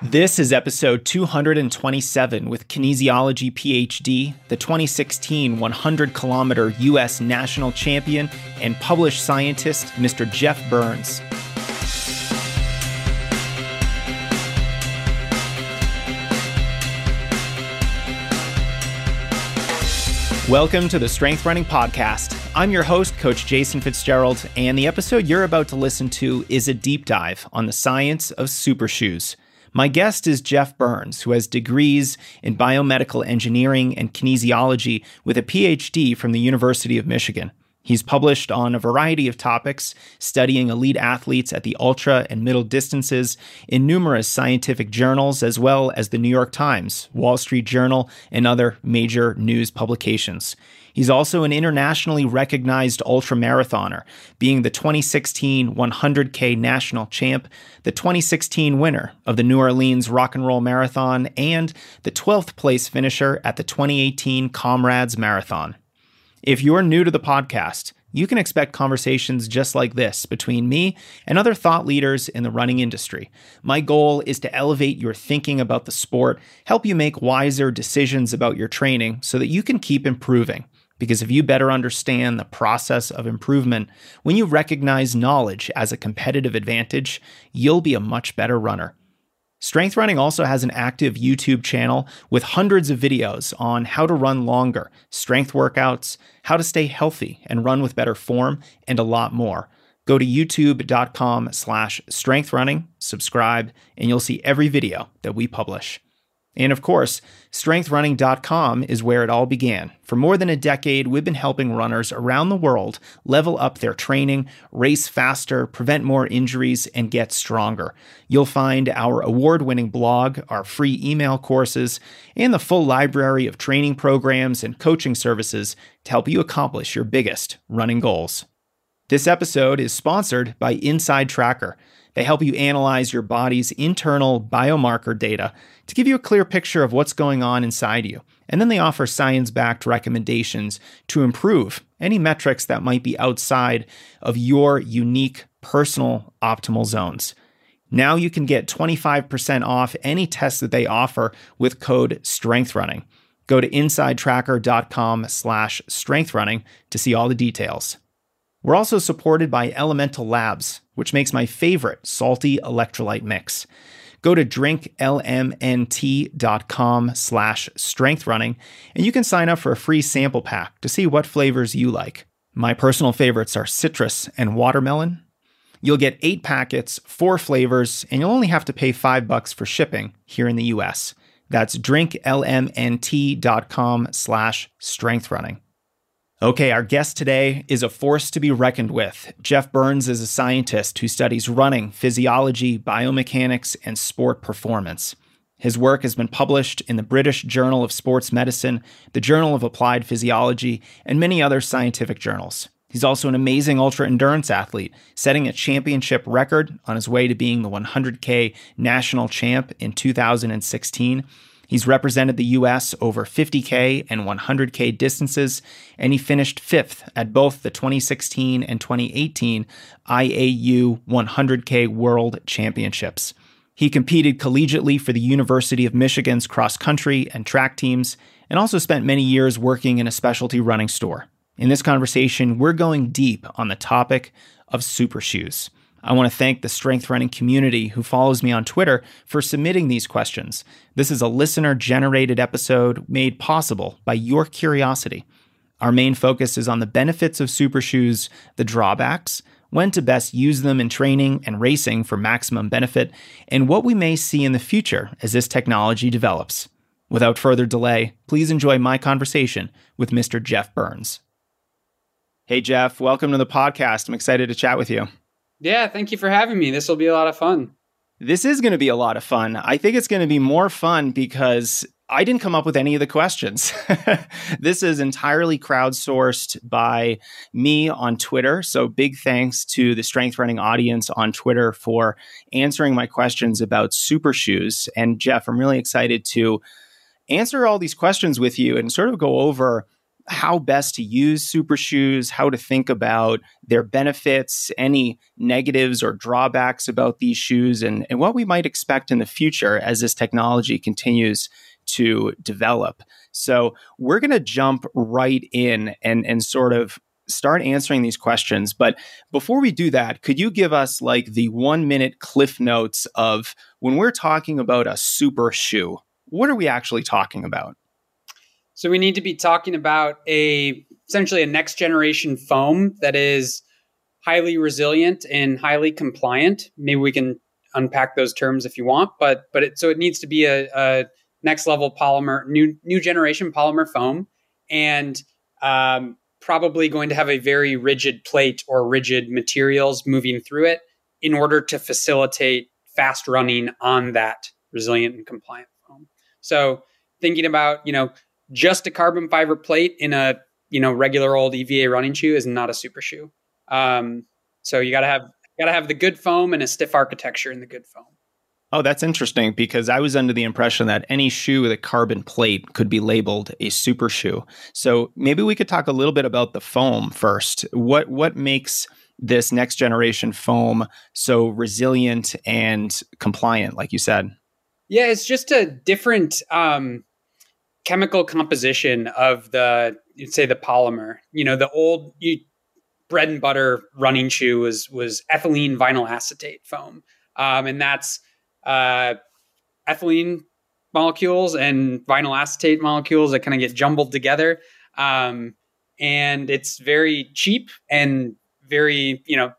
This is episode 227 with Kinesiology PhD, the 2016 100 kilometer U.S. national champion and published scientist, Mr. Geoff Burns. Welcome to the Strength Running Podcast. I'm your host, Coach Jason Fitzgerald, and the episode you're about to listen to is a deep dive on the science of super shoes. My guest is Geoff Burns, who has degrees in biomedical engineering and kinesiology with a PhD from the University of Michigan. He's published on a variety of topics, studying elite athletes at the ultra and middle distances in numerous scientific journals, as well as the New York Times, Wall Street Journal, and other major news publications. He's also an internationally recognized ultramarathoner, being the 2016 100K national champ, the 2016 winner of the New Orleans Rock and Roll Marathon, and the 12th place finisher at the 2018 Comrades Marathon. If you're new to the podcast, you can expect conversations just like this between me and other thought leaders in the running industry. My goal is to elevate your thinking about the sport, help you make wiser decisions about your training so that you can keep improving. Because if you better understand the process of improvement, when you recognize knowledge as a competitive advantage, you'll be a much better runner. Strength Running also has an active YouTube channel with hundreds of videos on how to run longer, strength workouts, how to stay healthy and run with better form, and a lot more. Go to youtube.com slash strengthrunning, subscribe, and you'll see every video that we publish. And of course, strengthrunning.com is where it all began. For more than a decade, we've been helping runners around the world level up their training, race faster, prevent more injuries, and get stronger. You'll find our award winning blog, our free email courses, and the full library of training programs and coaching services to help you accomplish your biggest running goals. This episode is sponsored by InsideTracker. They help you analyze your body's internal biomarker data to give you a clear picture of what's going on inside you. And then they offer science backed recommendations to improve any metrics that might be outside of your unique personal optimal zones. Now you can get 25% off any test that they offer with code STRENGTHRUNNING. Go to insidetracker.com slash strengthrunning to see all the details. We're also supported by Elemental Labs, which makes my favorite salty electrolyte mix. Go to drinklmnt.com slash strengthrunning, and you can sign up for a free sample pack to see what flavors you like. My personal favorites are citrus and watermelon. You'll get eight packets, four flavors, and you'll only have to pay five bucks for shipping here in the US. That's drinklmnt.com slash strengthrunning. Okay, our guest today is a force to be reckoned with. Geoff Burns is a scientist who studies running, physiology, biomechanics, and sport performance. His work has been published in the British Journal of Sports Medicine, the Journal of Applied Physiology, and many other scientific journals. He's also an amazing ultra endurance athlete, setting a championship record on his way to being the 100K national champ in 2016 He's represented the US over 50K and 100K distances, and he finished fifth at both the 2016 and 2018 IAU 100K World Championships. He competed collegiately for the University of Michigan's cross country and track teams, and also spent many years working in a specialty running store. In this conversation, we're going deep on the topic of super shoes. I want to thank the Strength Running community who follows me on Twitter for submitting these questions. This is a listener generated episode made possible by your curiosity. Our main focus is on the benefits of super shoes, the drawbacks, when to best use them in training and racing for maximum benefit, and what we may see in the future as this technology develops. Without further delay, please enjoy my conversation with Mr. Geoff Burns. Hey, Geoff, welcome to the podcast. I'm excited to chat with you. Yeah, thank you for having me. This will be a lot of fun. This is going to be a lot of fun. I think it's going to be more fun because I didn't come up with any of the questions. this is entirely crowdsourced by me on Twitter. So, big thanks to the strength running audience on Twitter for answering my questions about super shoes. And, Geoff, I'm really excited to answer all these questions with you and sort of go over how best to use super shoes, how to think about their benefits, any negatives or drawbacks about these shoes, and, and what we might expect in the future as this technology continues to develop. So we're going to jump right in and, and sort of start answering these questions. But before we do that, could you give us like the one minute cliff notes of when we're talking about a super shoe? What are we actually talking about? So we need to be talking about a essentially a next generation foam that is highly resilient and highly compliant. Maybe we can unpack those terms if you want, but but it, so it needs to be a, a next level polymer, new new generation polymer foam, and um, probably going to have a very rigid plate or rigid materials moving through it in order to facilitate fast running on that resilient and compliant foam. So thinking about you know just a carbon fiber plate in a you know regular old EVA running shoe is not a super shoe. Um, so you got to have got to have the good foam and a stiff architecture in the good foam. Oh, that's interesting because I was under the impression that any shoe with a carbon plate could be labeled a super shoe. So maybe we could talk a little bit about the foam first. What what makes this next generation foam so resilient and compliant, like you said? Yeah, it's just a different um, chemical composition of the say the polymer. You know, the old you, bread and butter running shoe was was ethylene vinyl acetate foam, um, and that's uh, ethylene molecules and vinyl acetate molecules that kind of get jumbled together. Um, and it's very cheap and very you know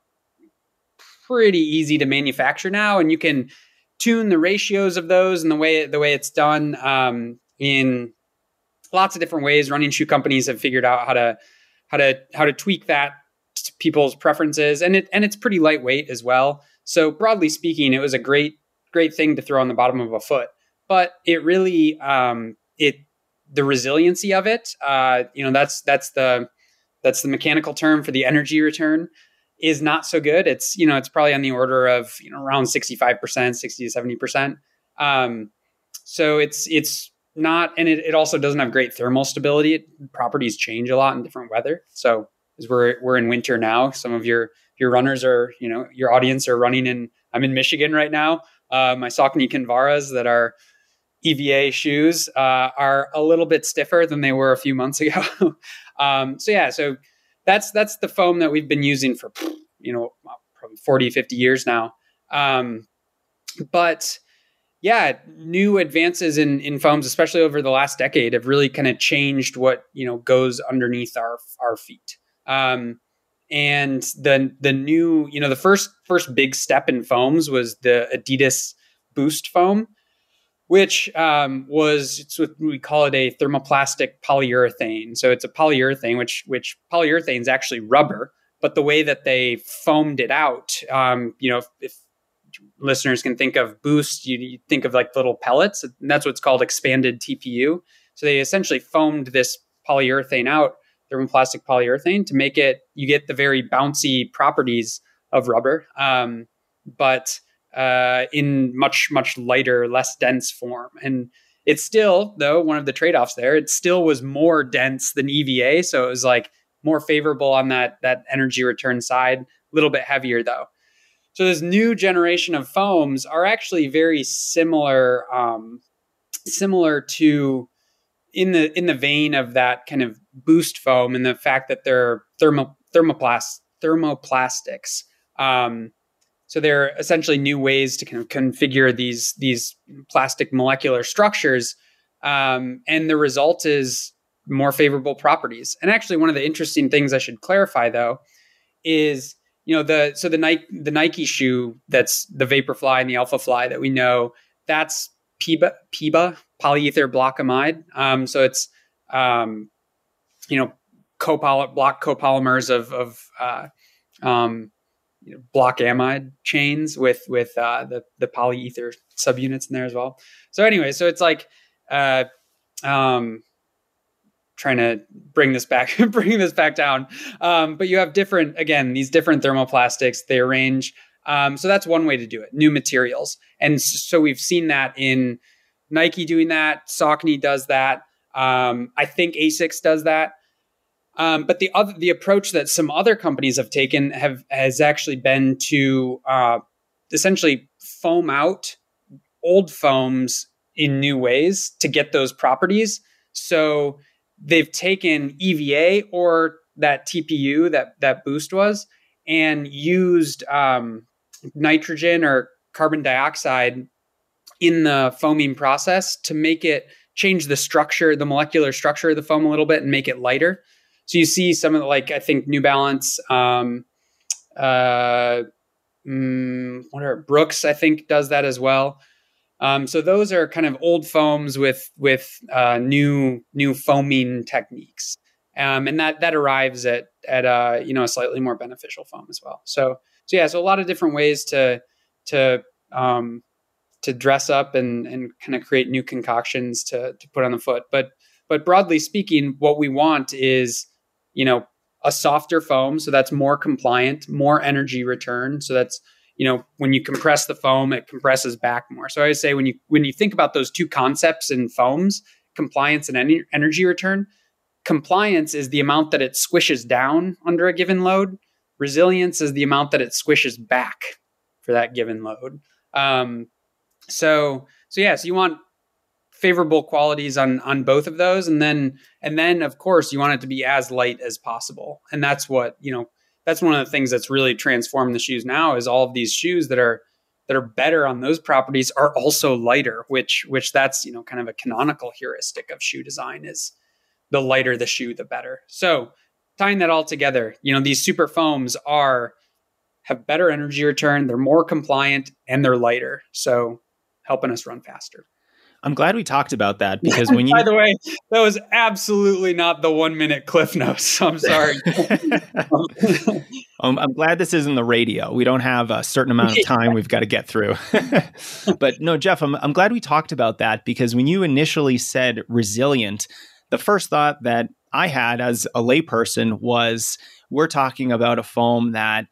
pretty easy to manufacture now, and you can tune the ratios of those and the way the way it's done um, in lots of different ways. Running shoe companies have figured out how to how to how to tweak that to people's preferences, and it and it's pretty lightweight as well. So broadly speaking, it was a great great thing to throw on the bottom of a foot. But it really um, it the resiliency of it. Uh, you know that's that's the that's the mechanical term for the energy return is not so good. It's you know it's probably on the order of you know around sixty five percent, sixty to seventy percent. Um, so it's it's not, and it, it also doesn't have great thermal stability. It, properties change a lot in different weather. So as we're we're in winter now, some of your your runners are you know your audience are running in. I'm in Michigan right now. Uh, my Saucony Kinvaras that are EVA shoes uh, are a little bit stiffer than they were a few months ago. um, so yeah, so that's that's the foam that we've been using for you know probably 40, 50 years now. Um, but yeah, new advances in in foams, especially over the last decade, have really kind of changed what you know goes underneath our our feet. Um, and the the new, you know, the first first big step in foams was the Adidas Boost foam, which um, was it's what we call it a thermoplastic polyurethane. So it's a polyurethane, which which polyurethane is actually rubber, but the way that they foamed it out, um, you know, if, if listeners can think of Boost, you, you think of like little pellets. And that's what's called expanded TPU. So they essentially foamed this polyurethane out, thermoplastic polyurethane, to make it, you get the very bouncy properties of rubber, um, but uh, in much, much lighter, less dense form. And it's still, though, one of the trade offs there, it still was more dense than EVA. So it was like more favorable on that, that energy return side, a little bit heavier though. So this new generation of foams are actually very similar, um, similar to in the in the vein of that kind of boost foam and the fact that they're thermo thermoplast thermoplastics. Um, so they're essentially new ways to kind of configure these these plastic molecular structures, um, and the result is more favorable properties. And actually, one of the interesting things I should clarify though is you know the so the Nike the Nike shoe that's the Vaporfly and the Alphafly that we know that's PIBA PEBA polyether block amide. Um, so it's um, you know copoly- block copolymers of of uh, um, you know, block amide chains with with uh, the the polyether subunits in there as well. So anyway, so it's like uh, um, trying to bring this back bring this back down. Um, but you have different again these different thermoplastics. They arrange um, so that's one way to do it new materials. And so we've seen that in nike doing that saucony does that um, i think asics does that. Um, but the other the approach that some other companies have taken have has actually been to uh, essentially foam out old foams in new ways to get those properties. So they've taken EVA or that TPU that that boost was and used um, nitrogen or carbon dioxide in the foaming process to make it change the structure, the molecular structure of the foam a little bit and make it lighter. So you see some of the, like I think New Balance, um, uh, mm, what are Brooks? I think does that as well. Um, so those are kind of old foams with with uh, new new foaming techniques, um, and that that arrives at at uh, you know a slightly more beneficial foam as well. So so yeah, so a lot of different ways to to um, to dress up and and kind of create new concoctions to to put on the foot. But but broadly speaking, what we want is you know a softer foam, so that's more compliant, more energy return, so that's you know when you compress the foam it compresses back more. So i say when you when you think about those two concepts in foams compliance and en- energy return compliance is the amount that it squishes down under a given load. Resilience is the amount that it squishes back for that given load. Um, so so yeah so you want favorable qualities on on both of those. And then and then of course you want it to be as light as possible. And that's what you know that's one of the things that's really transformed the shoes now is all of these shoes that are that are better on those properties are also lighter which which that's you know kind of a canonical heuristic of shoe design is the lighter the shoe the better. So tying that all together you know these super foams are have better energy return they're more compliant and they're lighter. So helping us run faster I'm glad we talked about that because when you. By the way, that was absolutely not the one minute cliff notes. I'm sorry. um, I'm glad this isn't the radio. We don't have a certain amount of time we've got to get through. but no, Geoff, I'm, I'm glad we talked about that because when you initially said resilient, the first thought that I had as a layperson was we're talking about a foam that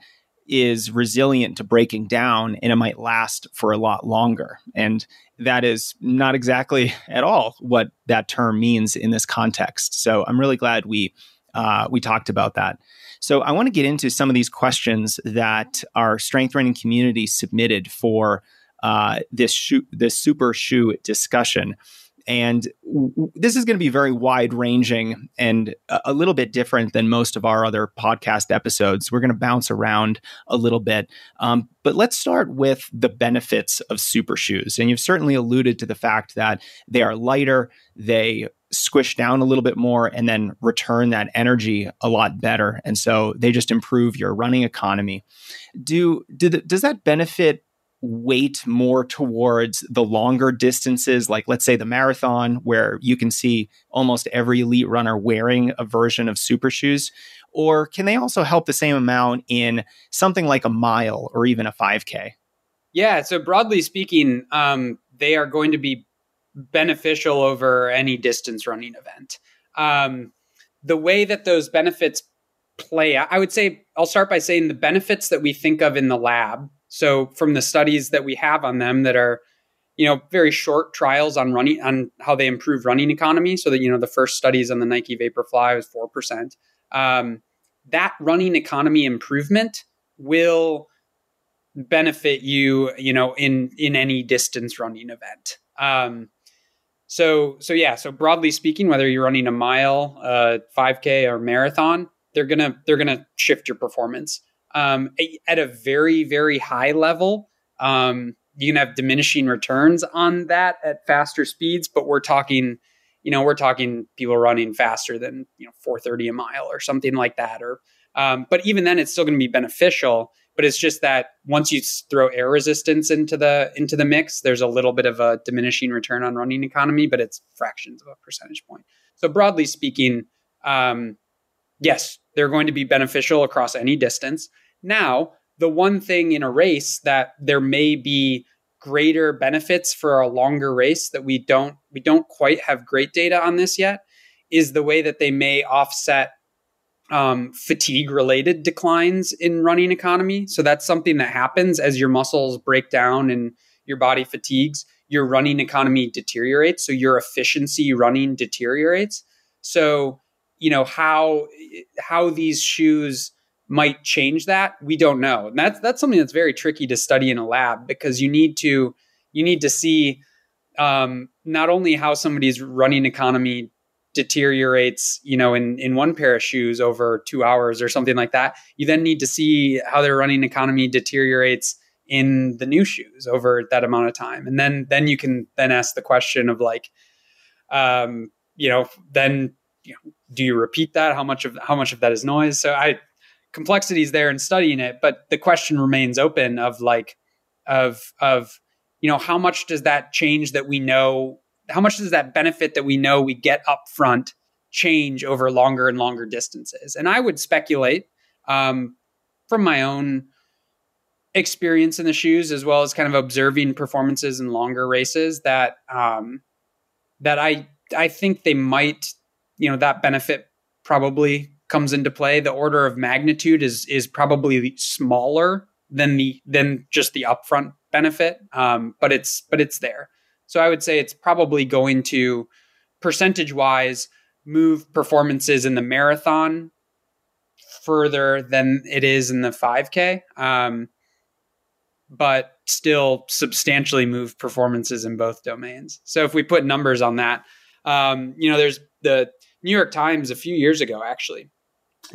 is resilient to breaking down and it might last for a lot longer. And that is not exactly at all what that term means in this context. So I'm really glad we uh, we talked about that. So I want to get into some of these questions that our strength running community submitted for uh, this shoe, this super shoe discussion. And w- this is going to be very wide ranging and a, a little bit different than most of our other podcast episodes. We're going to bounce around a little bit. Um, but let's start with the benefits of super shoes. And you've certainly alluded to the fact that they are lighter, they squish down a little bit more and then return that energy a lot better and so they just improve your running economy do, do the, does that benefit weight more towards the longer distances, like let's say the marathon, where you can see almost every elite runner wearing a version of super shoes? Or can they also help the same amount in something like a mile or even a 5K? Yeah, so broadly speaking, um, they are going to be beneficial over any distance running event. Um, the way that those benefits play, I would say, I'll start by saying the benefits that we think of in the lab so from the studies that we have on them that are, you know, very short trials on running on how they improve running economy. So that you know the first studies on the Nike Vaporfly was four percent. Um, that running economy improvement will benefit you, you know, in in any distance running event. Um, so so yeah, so broadly speaking, whether you're running a mile, uh, 5K, or marathon, they're gonna they're gonna shift your performance um, at a very, very high level. Um, you can have diminishing returns on that at faster speeds, but we're talking, you know, we're talking people running faster than you know 430 a mile or something like that. Or, um, but even then, it's still going to be beneficial. But it's just that once you throw air resistance into the into the mix, there's a little bit of a diminishing return on running economy, but it's fractions of a percentage point. So broadly speaking, um, yes, they're going to be beneficial across any distance. Now, the one thing in a race that there may be greater benefits for a longer race that we don't we don't quite have great data on this yet is the way that they may offset um, fatigue related declines in running economy. So that's something that happens as your muscles break down and your body fatigues. Your running economy deteriorates, so your efficiency running deteriorates. So you know how how these shoes might change that we don't know. And that's that's something that's very tricky to study in a lab because you need to you need to see um, not only how somebody's running economy deteriorates you know in in one pair of shoes over two hours or something like that you then need to see how their running economy deteriorates in the new shoes over that amount of time. And then then you can then ask the question of like um you know then you know, do you repeat that? How much of how much of that is noise? So i complexities there in studying it but the question remains open of like of of you know how much does that change that we know how much does that benefit that we know we get up front change over longer and longer distances? And i would speculate um, from my own experience in the shoes as well as kind of observing performances in longer races that um, that I I think they might you know that benefit probably comes into play. The order of magnitude is is probably smaller than the than just the upfront benefit, um, but it's but it's there. So I would say it's probably going to percentage wise move performances in the marathon further than it is in the 5K. Um, but still substantially move performances in both domains. So if we put numbers on that, um, you know, there's the New York Times a few years ago actually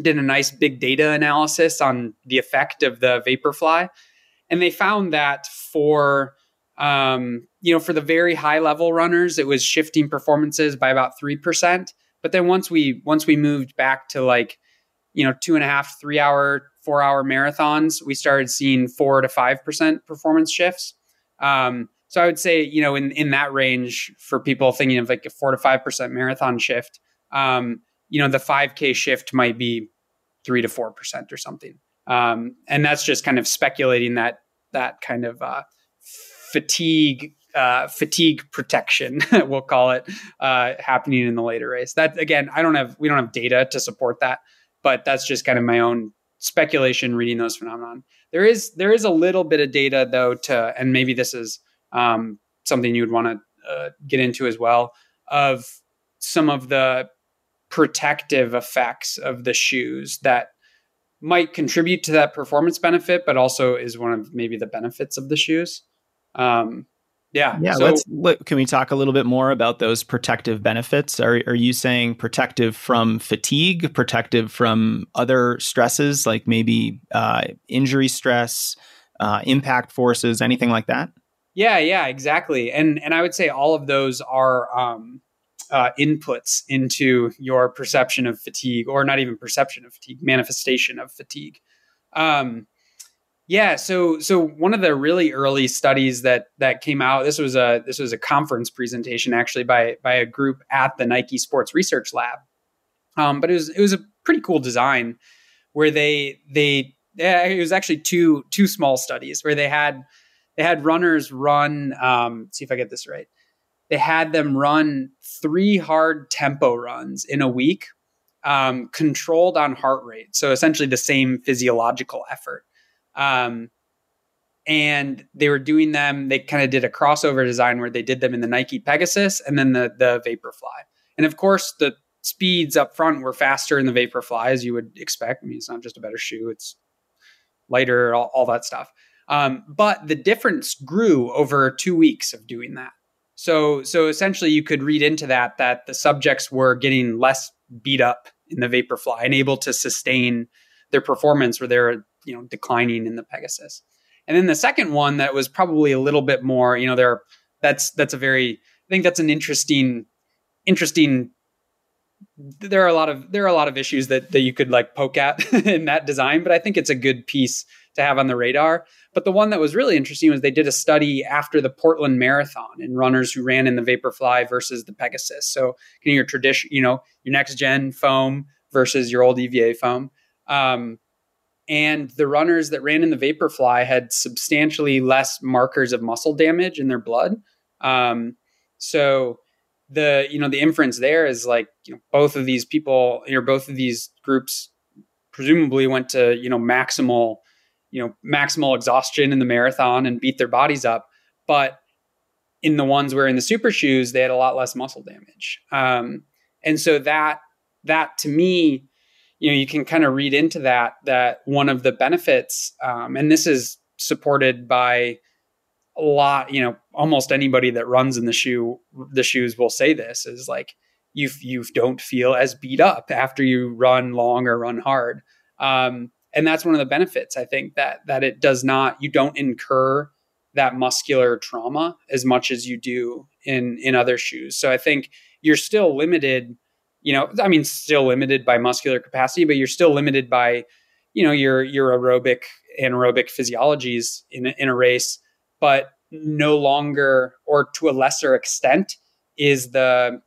did a nice big data analysis on the effect of the Vaporfly, and they found that for um, you know for the very high level runners, it was shifting performances by about three percent. But then once we once we moved back to like you know two and a half three hour four hour marathons, we started seeing four to five percent performance shifts. Um, so I would say, you know, in in that range for people thinking of like a four to five percent marathon shift, um, you know, the five k shift might be three to four percent or something. Um, and that's just kind of speculating that that kind of uh, fatigue uh, fatigue protection, we'll call it, uh, happening in the later race. That again, I don't have we don't have data to support that, but that's just kind of my own speculation reading those phenomenon. There is there is a little bit of data though to, and maybe this is um, something you would want to uh, get into as well of some of the protective effects of the shoes that might contribute to that performance benefit, but also is one of maybe the benefits of the shoes. Um, yeah. Yeah. So, let's let, can we talk a little bit more about those protective benefits? Are are you saying protective from fatigue, protective from other stresses like maybe uh, injury stress, uh, impact forces, anything like that? Yeah. Yeah. Exactly. And and I would say all of those are um, uh, inputs into your perception of fatigue, or not even perception of fatigue, manifestation of fatigue. Um, yeah, so so one of the really early studies that that came out this was a this was a conference presentation actually by by a group at the Nike Sports Research Lab. Um, but it was it was a pretty cool design where they they it was actually two two small studies where they had they had runners run um, see if I get this right. They had them run three hard tempo runs in a week, um, controlled on heart rate. So essentially the same physiological effort. Um, and they were doing them. They kind of did a crossover design where they did them in the Nike Pegasus and then the the Vaporfly. And of course, the speeds up front were faster in the Vaporfly, as you would expect. I mean, it's not just a better shoe; it's lighter, all, all that stuff. Um, but the difference grew over two weeks of doing that. So, so essentially, you could read into that that the subjects were getting less beat up in the Vaporfly and able to sustain their performance, where they're you know declining in the Pegasus. And then the second one that was probably a little bit more, you know, there that's that's a very I think that's an interesting interesting there are a lot of there are a lot of issues that that you could like poke at in that design, but I think it's a good piece to have on the radar. But the one that was really interesting was they did a study after the Portland Marathon and runners who ran in the Vaporfly versus the Pegasus. So your tradition, you know, your next gen foam versus your old EVA foam. Um, and the runners that ran in the Vaporfly had substantially less markers of muscle damage in their blood. Um, so the you know the inference there is like you know, both of these people or both of these groups presumably went to you know maximal you know maximal exhaustion in the marathon and beat their bodies up, but in the ones wearing the super shoes they had a lot less muscle damage. Um, and so that that to me, you know, you can kind of read into that that one of the benefits, um, and this is supported by a lot, you know, almost anybody that runs in the shoe, the shoes will say this is like you you don't feel as beat up after you run long or run hard. Um, and that's one of the benefits I think that that it does not you don't incur that muscular trauma as much as you do in in other shoes. So I think you're still limited, you know, I mean still limited by muscular capacity, but you're still limited by you know your your aerobic anaerobic physiologies in a, in a race, but no longer or to a lesser extent is the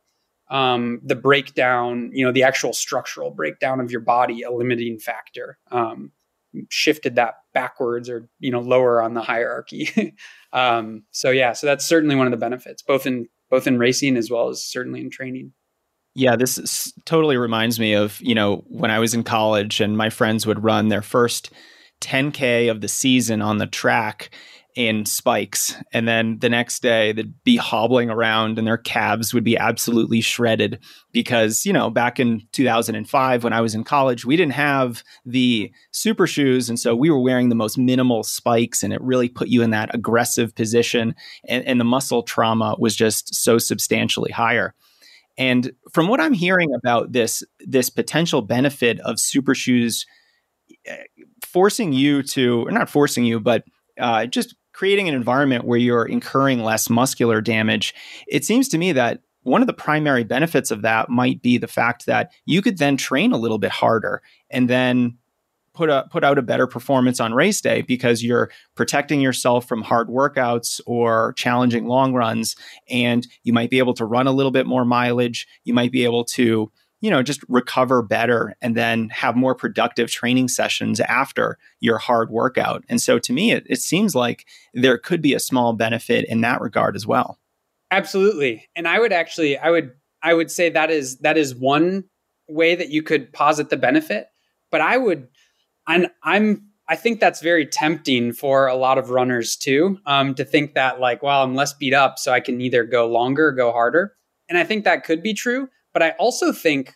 um, the breakdown, you know, the actual structural breakdown of your body a limiting factor. Um, shifted that backwards or you know lower on the hierarchy. um, so yeah, so that's certainly one of the benefits, both in both in racing as well as certainly in training. Yeah, this is, totally reminds me of you know when I was in college and my friends would run their first 10k of the season on the track in spikes. And then the next day they'd be hobbling around and their calves would be absolutely shredded because, you know, back in 2005 when I was in college, we didn't have the super shoes. And so we were wearing the most minimal spikes and it really put you in that aggressive position. And, and the muscle trauma was just so substantially higher. And from what I'm hearing about this, this potential benefit of super shoes eh, forcing you to, or not forcing you, but uh, just creating an environment where you're incurring less muscular damage, it seems to me that one of the primary benefits of that might be the fact that you could then train a little bit harder and then put a, put out a better performance on race day because you're protecting yourself from hard workouts or challenging long runs and you might be able to run a little bit more mileage. You might be able to you know, just recover better and then have more productive training sessions after your hard workout. And so to me, it, it seems like there could be a small benefit in that regard as well. Absolutely. And I would actually, I would, I would say that is, that is one way that you could posit the benefit. But I would, I'm, I'm, I think that's very tempting for a lot of runners too, um, to think that like, well, I'm less beat up, so I can either go longer go harder. And I think that could be true. But I also think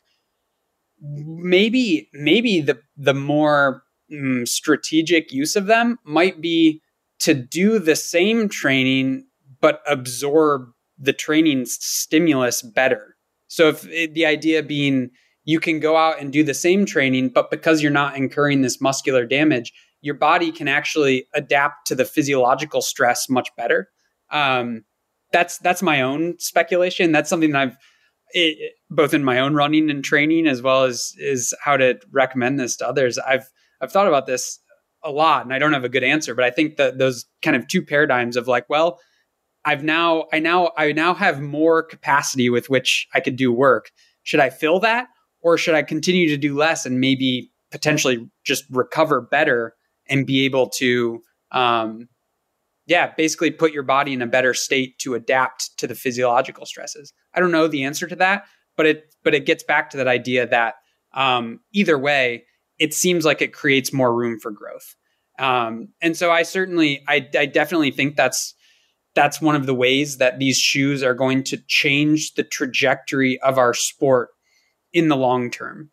maybe maybe the the more mm, strategic use of them might be to do the same training but absorb the training stimulus better. So if it, the idea being you can go out and do the same training, but because you're not incurring this muscular damage, your body can actually adapt to the physiological stress much better. Um, that's that's my own speculation. That's something that I've it, both in my own running and training as well as is how to recommend this to others. I've I've thought about this a lot and I don't have a good answer, but I think that those kind of two paradigms of like, well, I've now I now I now have more capacity with which I could do work. Should I fill that or should I continue to do less and maybe potentially just recover better and be able to um, yeah, basically put your body in a better state to adapt to the physiological stresses. I don't know the answer to that, but it but it gets back to that idea that um, either way, it seems like it creates more room for growth. Um, and so I certainly, I, I definitely think that's that's one of the ways that these shoes are going to change the trajectory of our sport in the long term.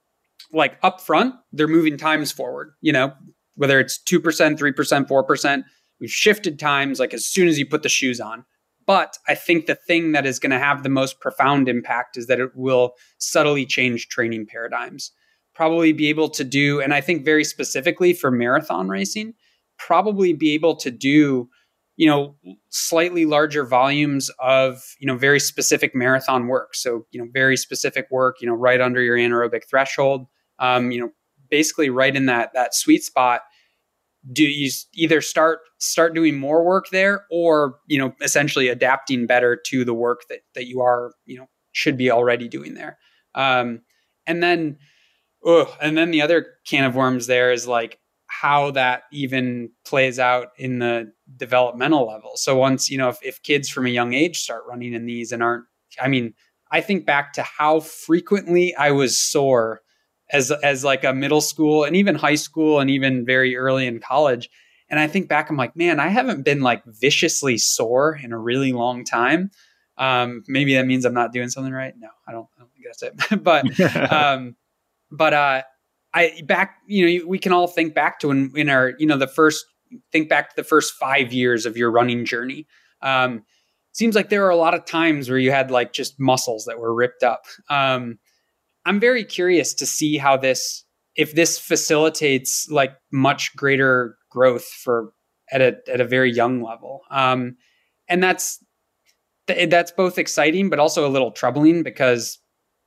Like up front, they're moving times forward. You know, whether it's two percent, three percent, four percent We've shifted times like as soon as you put the shoes on. But I think the thing that is going to have the most profound impact is that it will subtly change training paradigms. Probably be able to do, and I think very specifically for marathon racing, probably be able to do, you know, slightly larger volumes of, you know, very specific marathon work. So, you know, very specific work, you know, right under your anaerobic threshold, um, you know, basically right in that that sweet spot do you either start start doing more work there or you know essentially adapting better to the work that that you are you know should be already doing there. Um, and then oh and then the other can of worms there is like how that even plays out in the developmental level. So once you know if, if kids from a young age start running in these and aren't i mean i think back to how frequently i was sore as as like a middle school and even high school and even very early in college. And I think back, I'm like, man, I haven't been like viciously sore in a really long time. Um, maybe that means I'm not doing something right. No, I don't. I don't think that's it. but um, but uh, I back you know we can all think back to in, in our you know the first think back to the first five years of your running journey. Um, seems like there are a lot of times where you had like just muscles that were ripped up. Um, I'm very curious to see how this if this facilitates like much greater growth for at a at a very young level. Um, and that's that's both exciting but also a little troubling because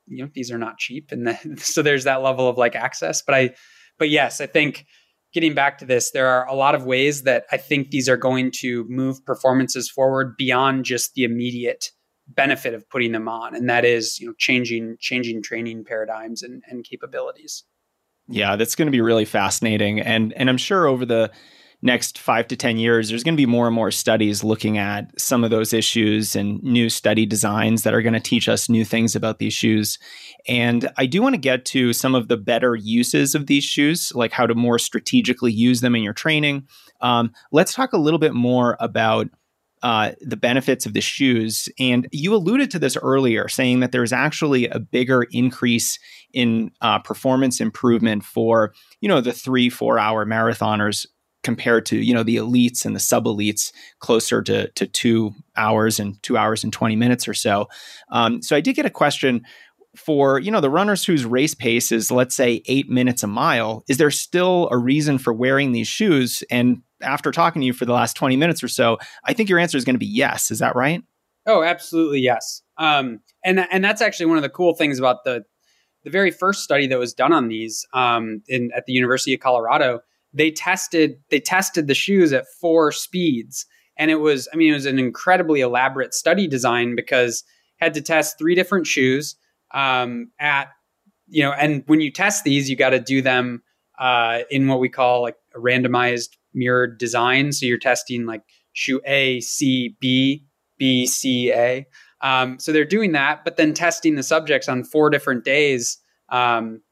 you know these are not cheap and the, so there's that level of like access but i but yes i think getting back to this there are a lot of ways that i think these are going to move performances forward beyond just the immediate benefit of putting them on and that is you know changing changing training paradigms and, and capabilities yeah that's going to be really fascinating and and i'm sure over the next five to 10 years, there's going to be more and more studies looking at some of those issues and new study designs that are going to teach us new things about these shoes. And I do want to get to some of the better uses of these shoes, like how to more strategically use them in your training. Um, let's talk a little bit more about uh, the benefits of the shoes. And you alluded to this earlier, saying that there's actually a bigger increase in uh, performance improvement for you know the three four hour marathoners compared to you know the elites and the sub elites closer to to two hours and two hours and 20 minutes or so um, so i did get a question for you know the runners whose race pace is let's say eight minutes a mile is there still a reason for wearing these shoes and after talking to you for the last 20 minutes or so i think your answer is going to be yes. Is that right? Oh absolutely yes. Um, and and that's actually one of the cool things about the the very first study that was done on these um, in at the university of colorado they tested they tested the shoes at four speeds. And it was i mean it was an incredibly elaborate study design because had to test three different shoes um, at you know and when you test these you got to do them uh, in what we call like a randomized mirrored design. So you're testing like shoe a c b b c a. Um, so they're doing that but then testing the subjects on four different days um,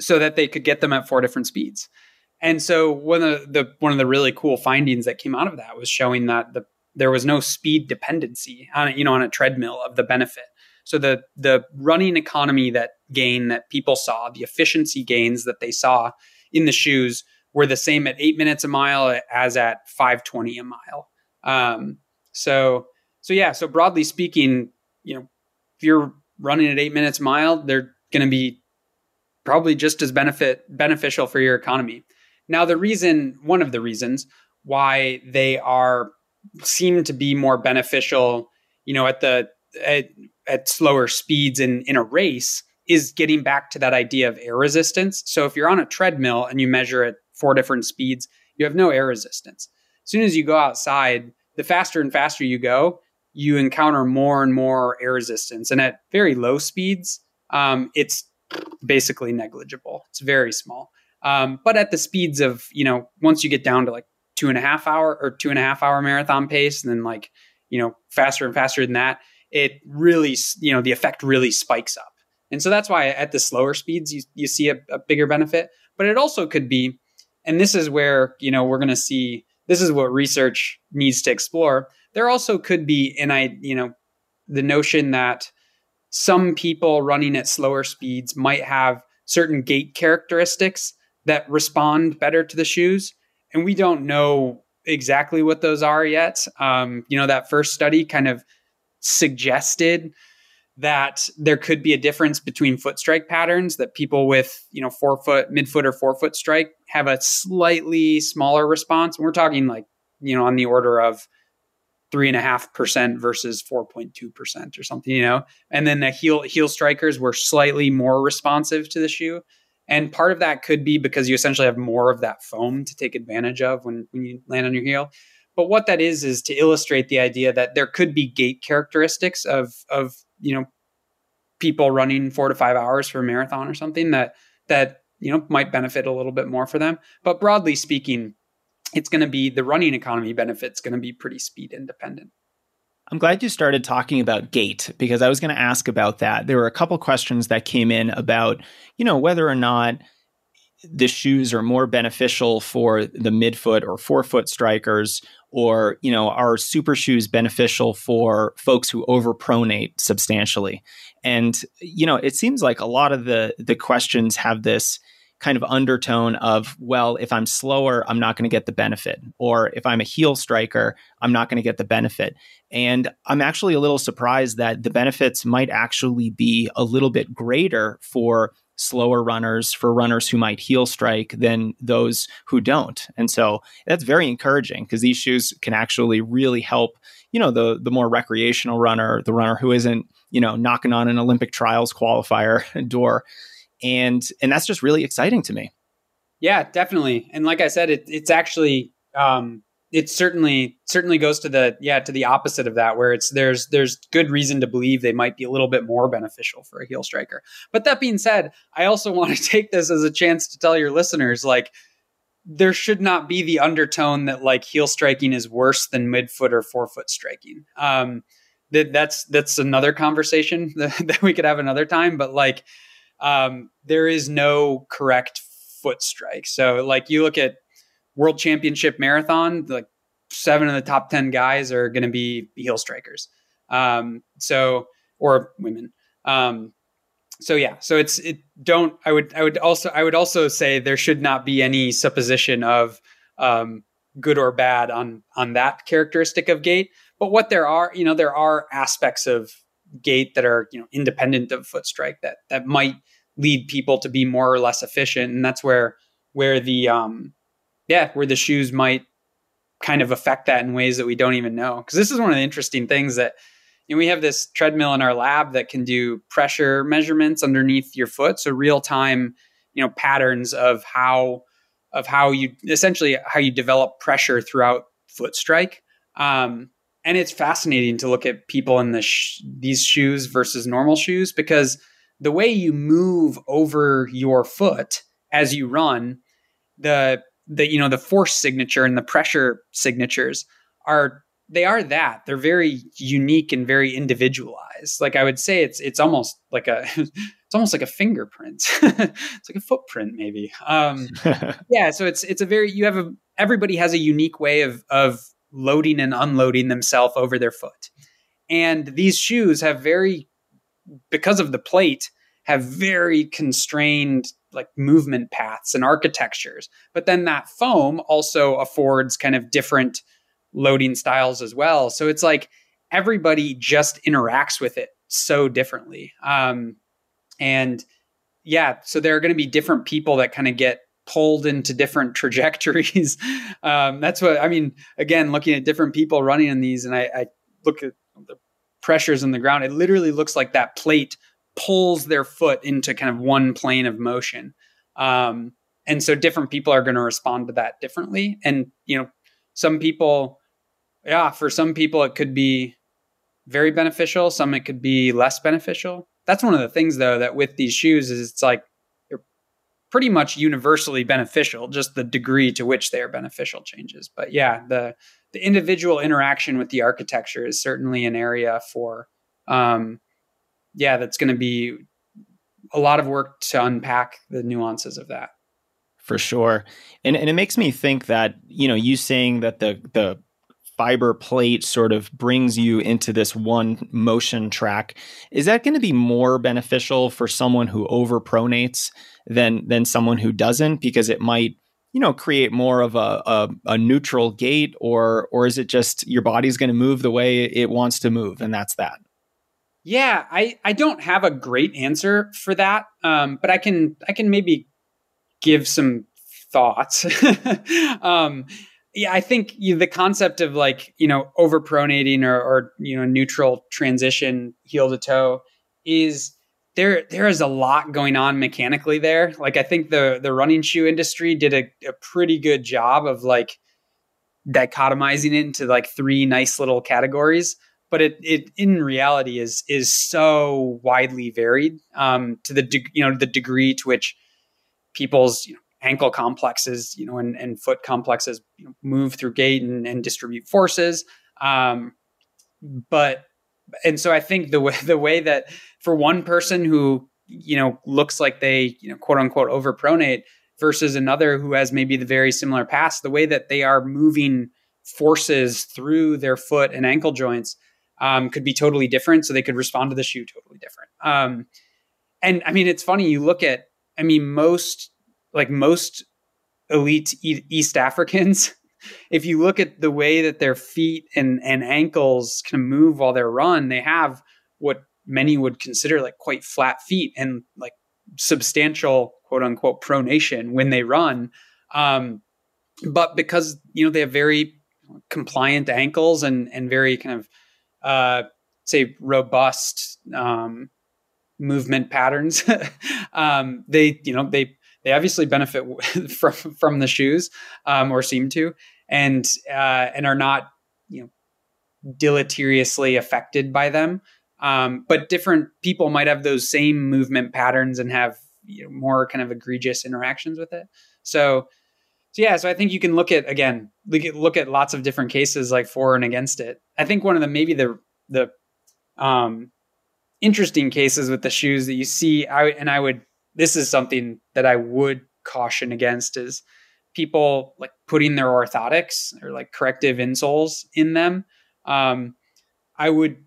so that they could get them at four different speeds. And so one of the one of the really cool findings that came out of that was showing that the there was no speed dependency on you know on a treadmill of the benefit. So the the running economy that gain that people saw, the efficiency gains that they saw in the shoes were the same at eight minutes a mile as at 520 a mile. Um, so so yeah, so broadly speaking, you know, if you're running at eight minutes a mile, they're going to be probably just as benefit beneficial for your economy. Now, the reason, one of the reasons why they are seem to be more beneficial, you know, at the at, at slower speeds in in a race is getting back to that idea of air resistance. So if you're on a treadmill and you measure at four different speeds, you have no air resistance. As soon as you go outside, the faster and faster you go, you encounter more and more air resistance. And at very low speeds, um, it's basically negligible. It's very small. Um, but at the speeds of, you know, once you get down to like two and a half hour or two and a half hour marathon pace, and then like, you know, faster and faster than that, it really, you know, the effect really spikes up. And so that's why at the slower speeds, you, you see a, a bigger benefit. But it also could be, and this is where, you know, we're going to see, this is what research needs to explore. There also could be, and I, you know, the notion that some people running at slower speeds might have certain gait characteristics that respond better to the shoes. And we don't know exactly what those are yet. Um, you know, that first study kind of suggested that there could be a difference between foot strike patterns that people with you know four forefoot midfoot or forefoot strike have a slightly smaller response. And we're talking like you know on the order of three and a half percent versus 4.2 percent or something you know? And then the heel heel strikers were slightly more responsive to the shoe. And part of that could be because you essentially have more of that foam to take advantage of when, when you land on your heel. But what that is is to illustrate the idea that there could be gait characteristics of of you know people running four to five hours for a marathon or something that that you know might benefit a little bit more for them. But broadly speaking, it's going to be the running economy benefits going to be pretty speed independent. I'm glad you started talking about gait because I was going to ask about that. There were a couple questions that came in about, you know, whether or not the shoes are more beneficial for the midfoot or forefoot strikers or you know are super shoes beneficial for folks who overpronate substantially. And you know it seems like a lot of the the questions have this kind of undertone of well if i'm slower i'm not going to get the benefit or if i'm a heel striker i'm not going to get the benefit. And i'm actually a little surprised that the benefits might actually be a little bit greater for slower runners, for runners who might heel strike than those who don't. And so that's very encouraging because these shoes can actually really help, you know, the the more recreational runner, the runner who isn't, you know, knocking on an Olympic trials qualifier door. And and that's just really exciting to me. Yeah, definitely. And like I said, it, it's actually um, it certainly certainly goes to the yeah to the opposite of that where it's there's there's good reason to believe they might be a little bit more beneficial for a heel striker. But that being said i also want to take this as a chance to tell your listeners like there should not be the undertone that like heel striking is worse than midfoot or forefoot striking. Um that that's that's another conversation that, that we could have another time but like um there is no correct foot strike. So like you look at world championship marathon, like seven of the top 10 guys are going to be heel strikers. Um, so, or women. Um, so yeah, so it's, it don't, I would, I would also, I would also say there should not be any supposition of, um, good or bad on, on that characteristic of gait. But what there are, you know, there are aspects of gait that are, you know, independent of foot strike that, that might lead people to be more or less efficient. And that's where, where the, um, yeah, where the shoes might kind of affect that in ways that we don't even know. Because this is one of the interesting things that you know, we have this treadmill in our lab that can do pressure measurements underneath your foot, so real time, you know, patterns of how of how you essentially how you develop pressure throughout foot strike. Um, and it's fascinating to look at people in the sh- these shoes versus normal shoes because the way you move over your foot as you run, the the you know the force signature and the pressure signatures are they are that. They're very unique and very individualized. Like i would say it's it's almost like a it's almost like a fingerprint. It's like a footprint maybe. Um yeah so it's it's a very you have a everybody has a unique way of of loading and unloading themselves over their foot. And these shoes have very because of the plate have very constrained like movement paths and architectures. But then that foam also affords kind of different loading styles as well. So it's like everybody just interacts with it so differently. Um, and yeah, so there are going to be different people that kind of get pulled into different trajectories. um, that's what I mean. Again, looking at different people running in these, and I, I look at the pressures in the ground. It literally looks like that plate pulls their foot into kind of one plane of motion. Um, and so different people are going to respond to that differently. And, you know, some people, yeah, for some people, it could be very beneficial. Some it could be less beneficial. That's one of the things, though, that with these shoes is it's like they're pretty much universally beneficial. Just the degree to which they are beneficial changes. But yeah, the the individual interaction with the architecture is certainly an area for um, yeah, that's going to be a lot of work to unpack the nuances of that. For sure. And and it makes me think that, you know, you saying that the the fiber plate sort of brings you into this one motion track, is that going to be more beneficial for someone who overpronates than than someone who doesn't because it might you know create more of a, a, a neutral gait or or is it just your body's going to move the way it wants to move and that's that yeah, I, I don't have a great answer for that, um, but I can I can maybe give some thoughts. um, yeah, I think you, the concept of like you know overpronating or, or you know neutral transition heel to toe is there there is a lot going on mechanically there. Like I think the the running shoe industry did a, a pretty good job of like dichotomizing it into like three nice little categories but it, it in reality is is so widely varied um, to the de- you know the degree to which people's you know, ankle complexes you know and, and foot complexes you know, move through gait and, and distribute forces. Um, but and so I think the way the way that for one person who you know looks like they you know quote unquote overpronate versus another who has maybe the very similar pass, the way that they are moving forces through their foot and ankle joints um, could be totally different. So they could respond to the shoe totally different. Um, and I mean, it's funny. You look at, I mean, most like most elite East Africans, if you look at the way that their feet and and ankles can move while they run, they have what many would consider like quite flat feet and like substantial quote unquote pronation when they run. Um, but because you know they have very compliant ankles and and very kind of uh, say robust um, movement patterns, um, they you know they they obviously benefit from from the shoes um, or seem to, and uh, and are not you know deleteriously affected by them. Um, but different people might have those same movement patterns and have you know, more kind of egregious interactions with it. So, so yeah, so I think you can look at again look at, look at lots of different cases like for and against it. I think one of the maybe the the um, interesting cases with the shoes that you see, I and I would this is something that I would caution against is people like putting their orthotics or like corrective insoles in them. Um, I would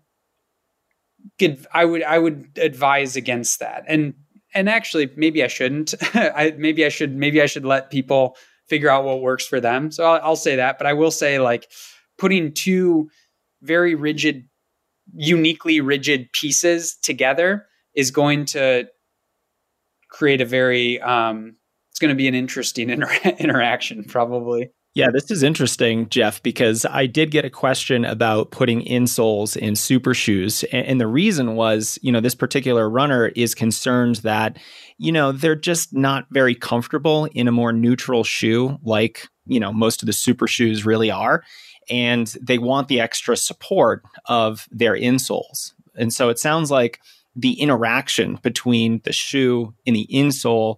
get I would I would advise against that. And and actually maybe I shouldn't. I maybe I should maybe I should let people figure out what works for them. So I'll, I'll say that, but I will say like putting two very rigid uniquely rigid pieces together is going to create a very um, it's going to be an interesting inter- interaction probably yeah, this is interesting, Geoff, because I did get a question about putting insoles in super shoes. And the reason was, you know, this particular runner is concerned that, you know, they're just not very comfortable in a more neutral shoe like, you know, most of the super shoes really are. And they want the extra support of their insoles. And so it sounds like the interaction between the shoe and the insole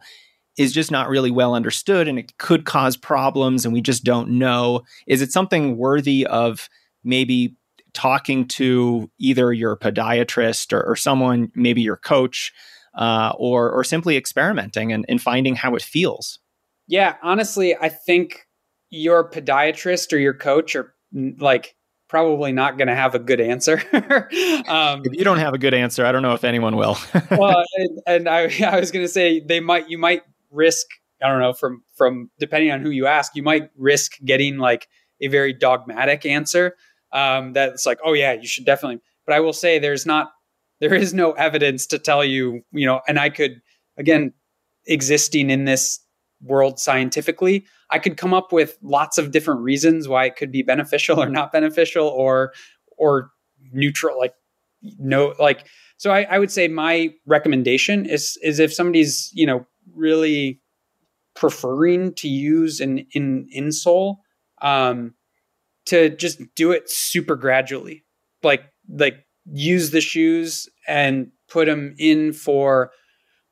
is just not really well understood and it could cause problems and we just don't know. Is it something worthy of maybe talking to either your podiatrist or, or someone, maybe your coach, uh, or or simply experimenting and, and finding how it feels? Yeah, honestly, I think your podiatrist or your coach are like probably not going to have a good answer. um, if you don't have a good answer, I don't know if anyone will. well, and, and I, I was going to say they might, you might risk I don't know from from depending on who you ask, you might risk getting like a very dogmatic answer um, that's like, oh yeah, you should definitely. But I will say there's not there is no evidence to tell you, you know, and I could again existing in this world scientifically, I could come up with lots of different reasons why it could be beneficial or not beneficial or or neutral, like no like so I, I would say my recommendation is is if somebody's, you know, really preferring to use an in insole um, to just do it super gradually, like like use the shoes and put them in for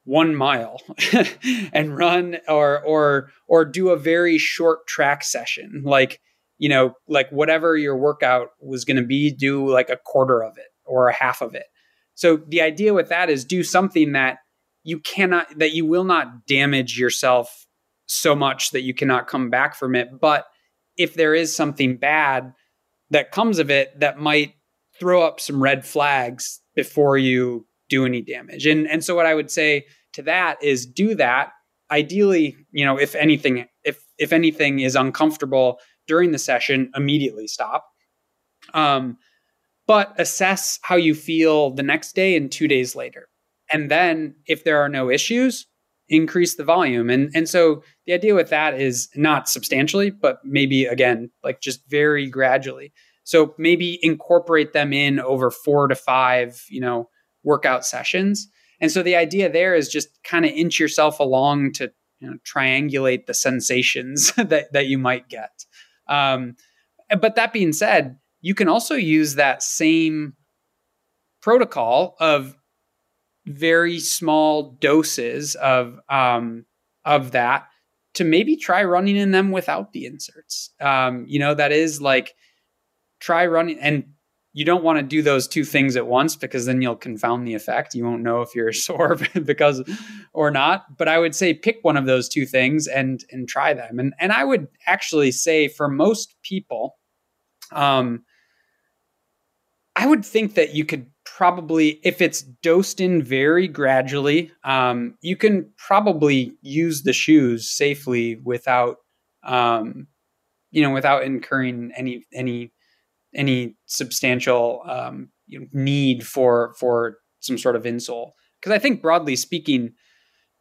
one mile and run or or or do a very short track session. Like you know like whatever your workout was going to be do like a quarter of it or a half of it. So the idea with that is do something that you cannot that you will not damage yourself so much that you cannot come back from it. But if there is something bad that comes of it that might throw up some red flags before you do any damage. And and so what i would say to that is do that. Ideally you know if anything if if anything is uncomfortable during the session immediately stop. Um but assess how you feel the next day and 2 days later and then if there are no issues increase the volume. And and so the idea with that is not substantially but maybe again like just very gradually. So maybe incorporate them in over 4 to 5 you know workout sessions. And so the idea there is just kind of inch yourself along to you know, triangulate the sensations that that you might get. Um, but that being said you can also use that same protocol of very small doses of um, of that to maybe try running in them without the inserts. Um, you know, that is like try running and you don't want to do those two things at once because then you'll confound the effect. You won't know if you're sore because or not. But I would say pick one of those two things and and try them. And and I would actually say for most people, um, I would think that you could probably, if it's dosed in very gradually, um, you can probably use the shoes safely without, um, you know, without incurring any any any substantial um, you know, need for for some sort of insole. Because I think broadly speaking,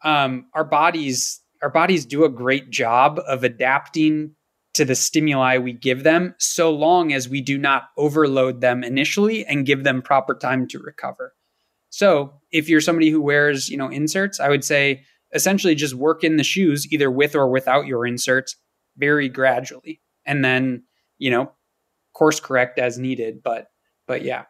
um, our bodies our bodies do a great job of adapting to the stimuli we give them, so long as we do not overload them initially and give them proper time to recover. So, if you're somebody who wears, you know, inserts, I would say essentially just work in the shoes either with or without your inserts very gradually. And then, you know, course correct as needed. But but yeah.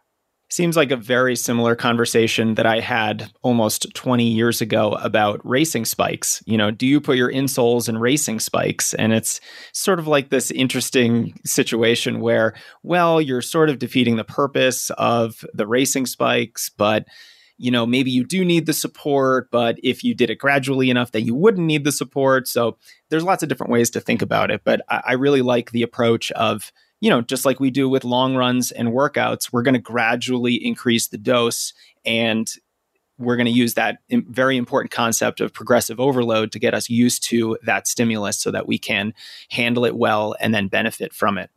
Seems like a very similar conversation that I had almost 20 years ago about racing spikes. You know, do you put your insoles in racing spikes? And it's sort of like this interesting situation where, well, you're sort of defeating the purpose of the racing spikes, but you know, maybe you do need the support, but if you did it gradually enough, that you wouldn't need the support. So there's lots of different ways to think about it. But I, I really like the approach of you know, just like we do with long runs and workouts, we're going to gradually increase the dose and we're going to use that very important concept of progressive overload to get us used to that stimulus so that we can handle it well and then benefit from it.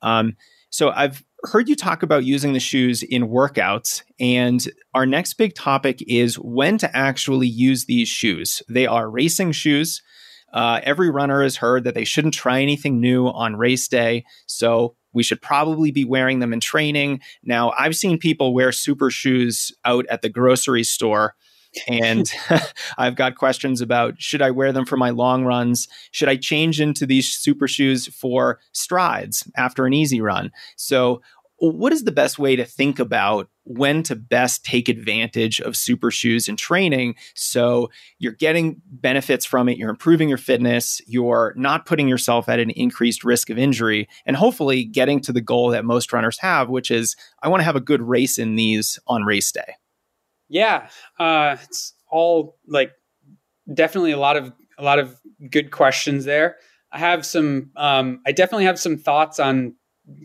Um, so I've heard you talk about using the shoes in workouts, and our next big topic is when to actually use these shoes. They are racing shoes. Uh, every runner has heard that they shouldn't try anything new on race day. So we should probably be wearing them in training. Now, I've seen people wear super shoes out at the grocery store. and I've got questions about should I wear them for my long runs? Should I change into these super shoes for strides after an easy run? So, what is the best way to think about when to best take advantage of super shoes in training. So you're getting benefits from it you're improving your fitness you're not putting yourself at an increased risk of injury and hopefully getting to the goal that most runners have which is i want to have a good race in these on race day. Yeah uh, it's all like definitely a lot of a lot of good questions there. I have some um, i definitely have some thoughts on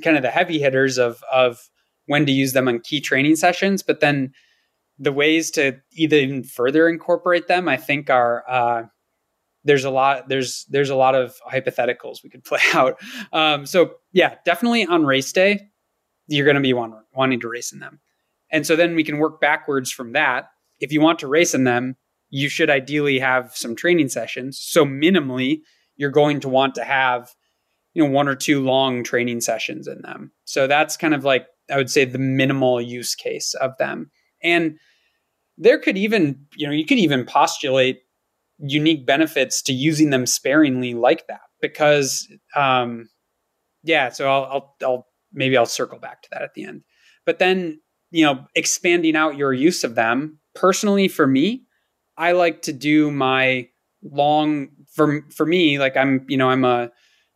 kind of the heavy hitters of of when to use them on key training sessions, but then the ways to even further incorporate them, I think are uh, there's a lot there's there's a lot of hypotheticals we could play out. Um, so yeah, definitely on race day, you're going to be want, wanting to race in them, and so then we can work backwards from that. If you want to race in them, you should ideally have some training sessions. So minimally, you're going to want to have you know one or two long training sessions in them. So that's kind of like I would say the minimal use case of them. And there could even, you know, you could even postulate unique benefits to using them sparingly like that because um yeah, so I'll I'll, I'll maybe I'll circle back to that at the end. But then, you know, expanding out your use of them, personally for me, I like to do my long for for me like I'm, you know, I'm a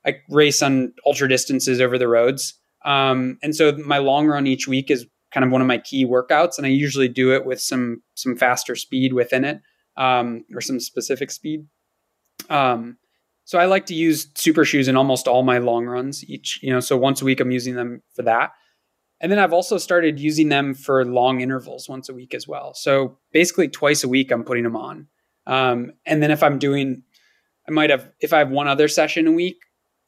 I race on ultra distances over the roads. Um, and so my long run each week is kind of one of my key workouts, and I usually do it with some some faster speed within it, um, or some specific speed. Um, so I like to use super shoes in almost all my long runs each, you know, so once a week I'm using them for that. And then I've also started using them for long intervals once a week as well. So basically twice a week I'm putting them on. Um, and then if I'm doing, I might have, if I have one other session a week,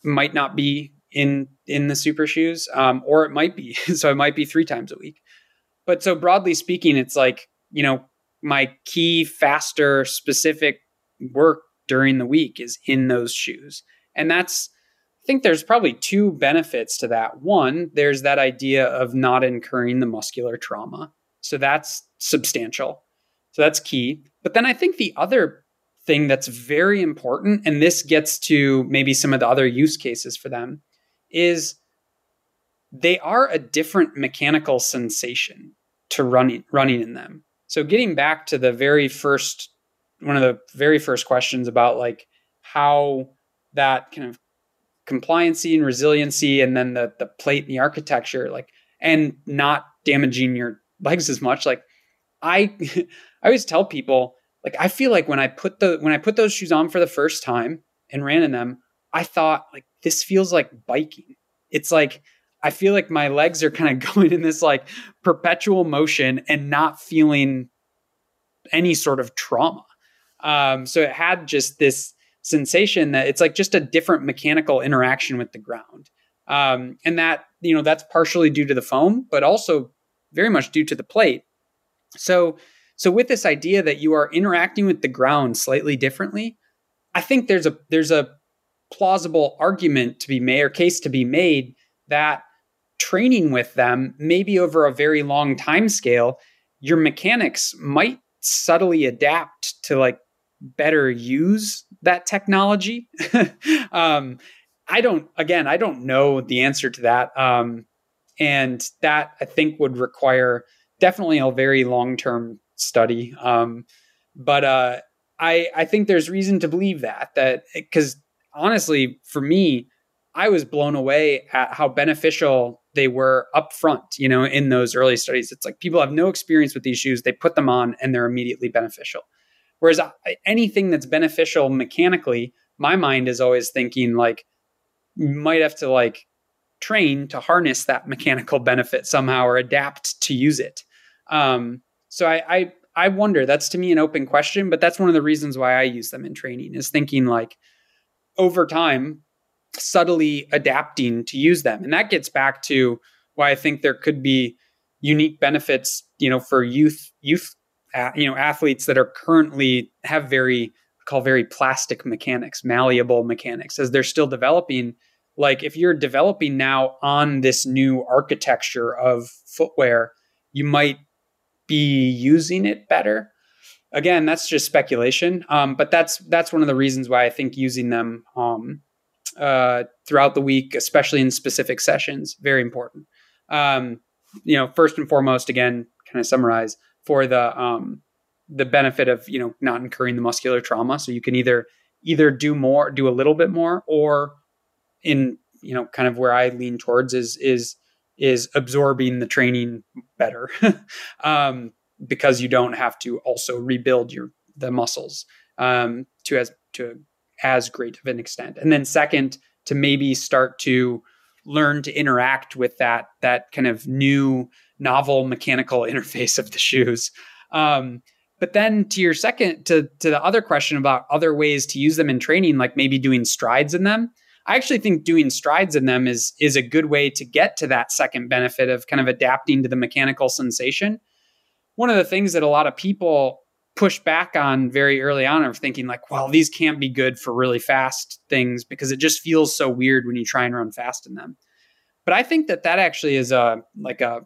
might not be in in the super shoes um, or it might be so it might be three times a week. But so broadly speaking it's like you know my key faster specific work during the week is in those shoes. And that's i think there's probably two benefits to that. One there's that idea of not incurring the muscular trauma. So that's substantial. So that's key. But then i think the other thing that's very important, and this gets to maybe some of the other use cases for them, is they are a different mechanical sensation to running running in them. So getting back to the very first one of the very first questions about like how that kind of compliancy and resiliency and then the the plate and the architecture like and not damaging your legs as much. Like I I always tell people like I feel like when I put the when I put those shoes on for the first time and ran in them, I thought like this feels like biking. It's like I feel like my legs are kind of going in this like perpetual motion and not feeling any sort of trauma. Um, so it had just this sensation that it's like just a different mechanical interaction with the ground. Um, and that, you know, that's partially due to the foam, but also very much due to the plate. So, so with this idea that you are interacting with the ground slightly differently, I think there's a there's a plausible argument to be made or case to be made that training with them, maybe over a very long time scale, your mechanics might subtly adapt to like better use that technology. um, I don't, again, I don't know the answer to that. Um, and that I think would require definitely a very long term study. Um, but uh, I, I think there's reason to believe that, that because honestly, for me, I was blown away at how beneficial they were upfront, you know, in those early studies. It's like people have no experience with these shoes, they put them on and they're immediately beneficial. Whereas anything that's beneficial mechanically, my mind is always thinking like you might have to like train to harness that mechanical benefit somehow or adapt to use it. Um, so I, I I wonder. That's to me an open question, but that's one of the reasons why I use them in training is thinking like over time subtly adapting to use them. And that gets back to why I think there could be unique benefits, you know, for youth youth you know athletes that are currently have very call very plastic mechanics, malleable mechanics as they're still developing. Like if you're developing now on this new architecture of footwear, you might be using it better. Again, that's just speculation, um, but that's that's one of the reasons why I think using them um, uh, throughout the week, especially in specific sessions, very important. Um, you know, first and foremost, again, kind of summarize for the um, the benefit of you know not incurring the muscular trauma. So you can either either do more, do a little bit more, or in you know kind of where I lean towards is is is absorbing the training better um, because you don't have to also rebuild your the muscles um, to as to as great of an extent. And then second, to maybe start to learn to interact with that that kind of new novel mechanical interface of the shoes. Um, but then to your second to to the other question about other ways to use them in training, like maybe doing strides in them. I actually think doing strides in them is is a good way to get to that second benefit of kind of adapting to the mechanical sensation. One of the things that a lot of people push back on very early on of thinking like, well, these can't be good for really fast things because it just feels so weird when you try and run fast in them. But I think that that actually is a like a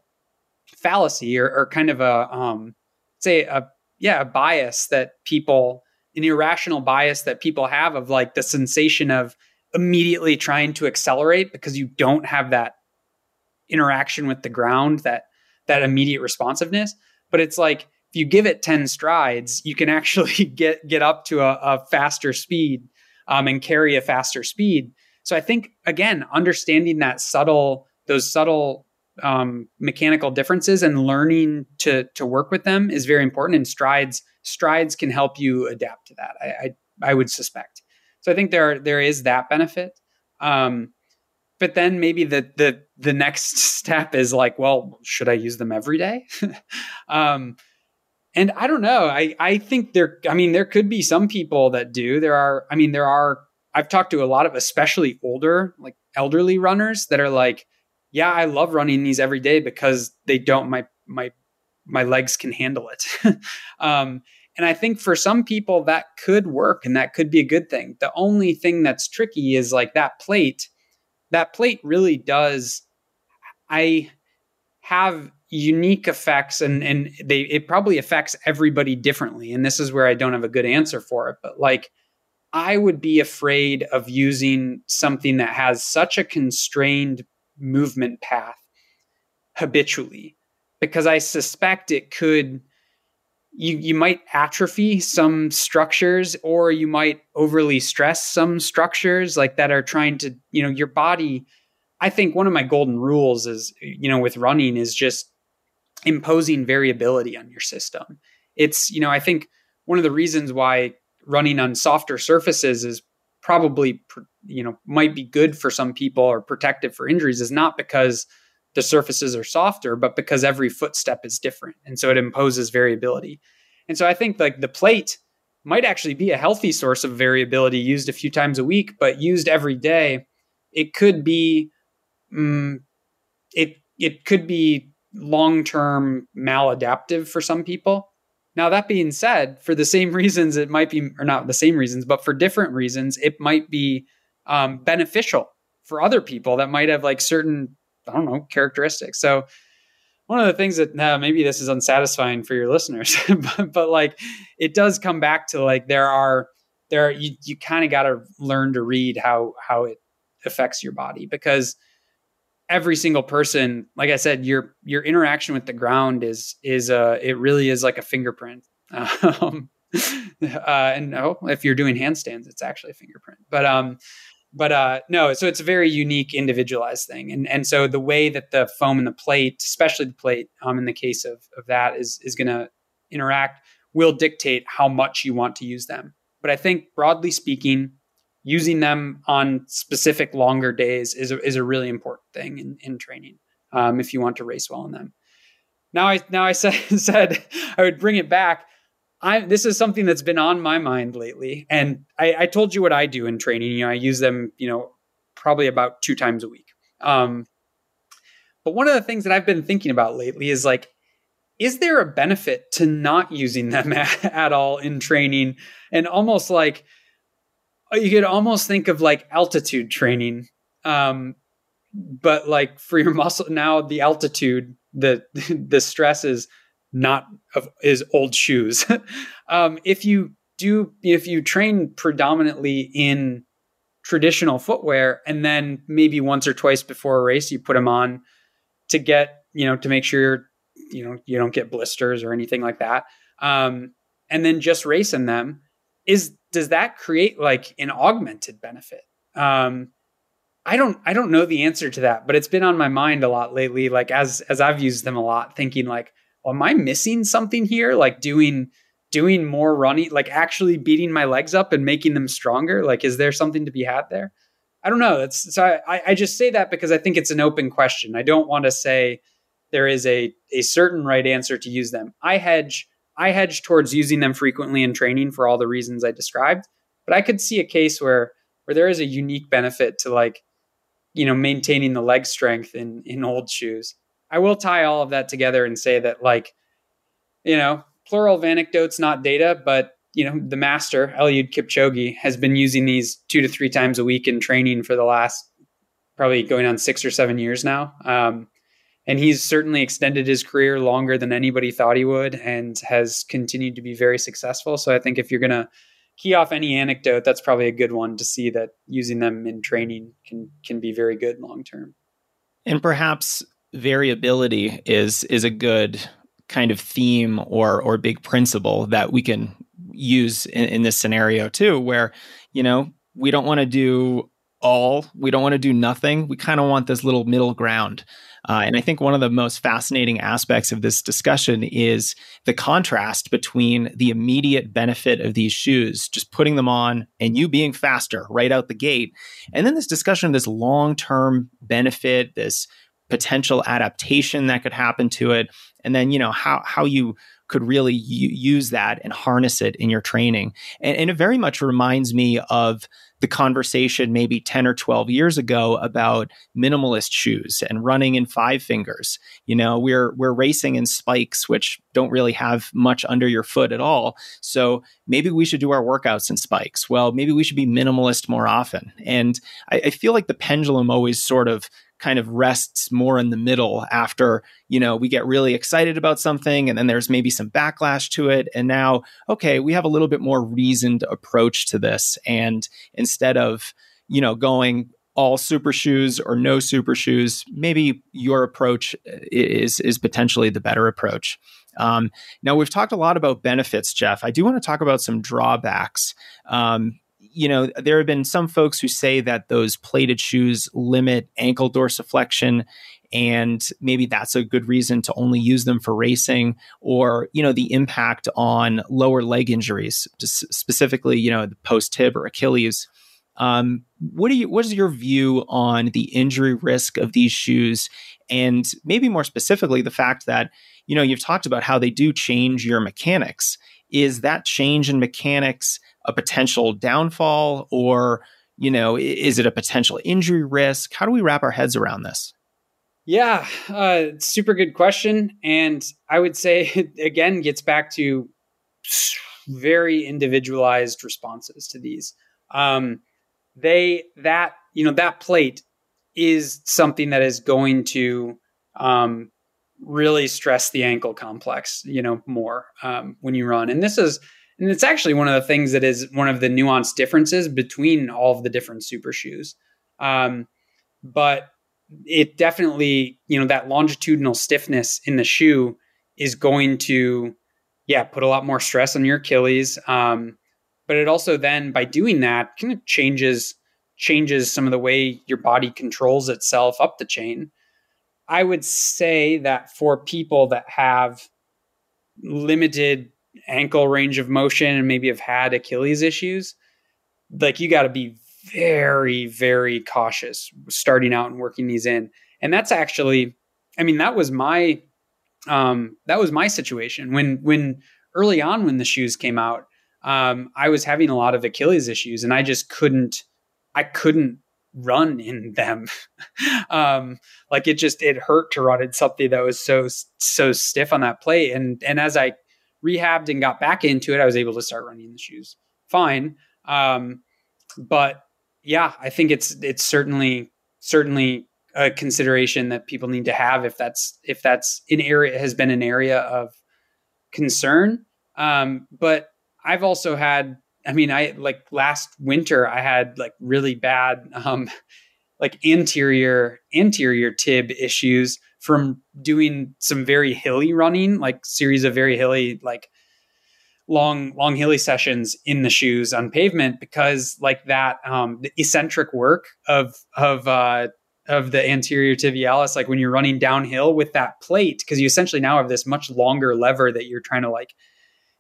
fallacy or, or kind of a um, say a yeah a bias that people an irrational bias that people have of like the sensation of immediately trying to accelerate because you don't have that interaction with the ground that that immediate responsiveness but it's like if you give it 10 strides, you can actually get get up to a, a faster speed um, and carry a faster speed. So I think again, understanding that subtle, those subtle um, mechanical differences and learning to to work with them is very important. And strides strides can help you adapt to that. I I, I would suspect. So I think there there is that benefit. Um, but then maybe the the the next step is like, well, should I use them every day? um, and I don't know. I I think there. I mean, there could be some people that do. There are. I mean, there are. I've talked to a lot of especially older, like elderly runners that are like, yeah, I love running these every day because they don't my my my legs can handle it. um, and I think for some people that could work and that could be a good thing. The only thing that's tricky is like that plate. That plate really does. I have unique effects and and they it probably affects everybody differently and this is where I don't have a good answer for it but like I would be afraid of using something that has such a constrained movement path habitually because I suspect it could you you might atrophy some structures or you might overly stress some structures like that are trying to you know your body I think one of my golden rules is, you know, with running is just imposing variability on your system. It's, you know, I think one of the reasons why running on softer surfaces is probably, you know, might be good for some people or protective for injuries is not because the surfaces are softer, but because every footstep is different. And so it imposes variability. And so I think like the plate might actually be a healthy source of variability used a few times a week, but used every day, it could be um, it it could be long term maladaptive for some people. Now that being said, for the same reasons, it might be or not the same reasons, but for different reasons, it might be um, beneficial for other people that might have like certain I don't know characteristics. So one of the things that maybe this is unsatisfying for your listeners, but, but like it does come back to like there are there are, you you kind of got to learn to read how how it affects your body because every single person like i said your your interaction with the ground is is uh it really is like a fingerprint um uh and no if you're doing handstands it's actually a fingerprint but um but uh no so it's a very unique individualized thing and and so the way that the foam and the plate especially the plate um in the case of of that is is going to interact will dictate how much you want to use them but i think broadly speaking using them on specific longer days is a, is a really important thing in, in training um, if you want to race well in them. Now I now I said, said I would bring it back. I this is something that's been on my mind lately, and I, I told you what I do in training. You know, I use them. You know, probably about two times a week. Um, but one of the things that I've been thinking about lately is like, is there a benefit to not using them at, at all in training? And almost like uh, you could almost think of like altitude training um, but like for your muscle now the altitude the the stress is not of is old shoes um, if you do if you train predominantly in traditional footwear and then maybe once or twice before a race you put them on to get you know to make sure you're you know you don't get blisters or anything like that um, and then just racing them is does that create like an augmented benefit? Um, I don't I don't know the answer to that, but it's been on my mind a lot lately. Like as as I've used them a lot, thinking like, am I missing something here? Like doing doing more running, like actually beating my legs up and making them stronger. Like, is there something to be had there? I don't know. It's so I, I just say that because I think it's an open question. I don't want to say there is a a certain right answer to use them. I hedge I hedge towards using them frequently in training for all the reasons I described. But I could see a case where where there is a unique benefit to like, you know, maintaining the leg strength in in old shoes. I will tie all of that together and say that like, you know, plural of anecdotes, not data, but you know, the master, Eliud Kipchoge, has been using these two to three times a week in training for the last probably going on six or seven years now. Um, and he's certainly extended his career longer than anybody thought he would and has continued to be very successful so i think if you're going to key off any anecdote that's probably a good one to see that using them in training can can be very good long term and perhaps variability is is a good kind of theme or or big principle that we can use in, in this scenario too where you know we don't want to do all we don't want to do nothing. We kind of want this little middle ground. Uh, and I think one of the most fascinating aspects of this discussion is the contrast between the immediate benefit of these shoes, just putting them on and you being faster right out the gate, and then this discussion of this long term benefit, this potential adaptation that could happen to it, and then you know how how you could really use that and harness it in your training. And, and, it very much reminds me of the conversation maybe 10 or 12 years ago about minimalist shoes and running in five fingers. You know, we're we're racing in spikes which don't really have much under your foot at all. So maybe we should do our workouts in spikes. Well, maybe we should be minimalist more often. And I, I feel like the pendulum always sort of kind of rests more in the middle after you know we get really excited about something and then there's maybe some backlash to it. And now okay we have a little bit more reasoned approach to this. And instead of you know going all super shoes or no super shoes maybe your approach is is potentially the better approach. Um, now we've talked a lot about benefits Geoff. I do want to talk about some drawbacks. Um, you know, there have been some folks who say that those plated shoes limit ankle dorsiflexion and maybe that's a good reason to only use them for racing or you know the impact on lower leg injuries specifically you know the post tib or achilles. Um, what do you what is your view on the injury risk of these shoes? And maybe more specifically the fact that you know you've talked about how they do change your mechanics. Is that change in mechanics a potential downfall or you know is it a potential injury risk? How do we wrap our heads around this? Yeah uh, super good question. And i would say it again gets back to very individualized responses to these. Um, they that you know that plate is something that is going to um, really stress the ankle complex you know more um, when you run. And this is and it's actually one of the things that is one of the nuanced differences between all of the different super shoes. Um, but it definitely, you know, that longitudinal stiffness in the shoe is going to, yeah, put a lot more stress on your Achilles. Um, but it also then, by doing that, kind of changes changes some of the way your body controls itself up the chain. I would say that for people that have limited ankle range of motion and maybe have had Achilles issues, like you got to be very, very cautious starting out and working these in. And that's actually, I mean, that was my, um, that was my situation when, when early on when the shoes came out, um, I was having a lot of Achilles issues and I just couldn't, I couldn't run in them. um, like it just, it hurt to run in something that was so, so stiff on that plate. And, and as I rehabbed and got back into it, I was able to start running the shoes fine. Um, but yeah, I think it's it's certainly certainly a consideration that people need to have if that's if that's an area has been an area of concern. Um, but I've also had, I mean, I like last winter I had like really bad um, like anterior anterior tib issues from doing some very hilly running, like series of very hilly, like long, long hilly sessions in the shoes on pavement because like that, um, the eccentric work of, of, uh, of the anterior tibialis, like when you're running downhill with that plate, because you essentially now have this much longer lever that you're trying to like,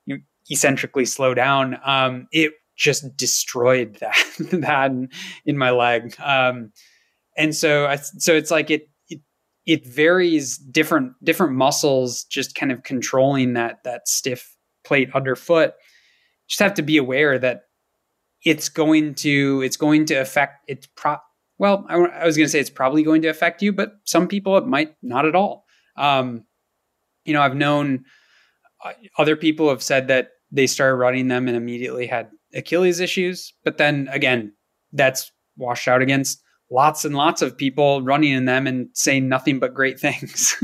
you know, eccentrically slow down. Um, it just destroyed that, that in, in my leg. Um, and so I, so it's like it, it varies different different muscles just kind of controlling that that stiff plate underfoot. Just have to be aware that it's going to it's going to affect it's pro well I, I was going to say it's probably going to affect you but some people it might not at all. Um, you know i've known uh, other people have said that they started running them and immediately had achilles issues but then again that's washed out against lots and lots of people running in them and saying nothing but great things.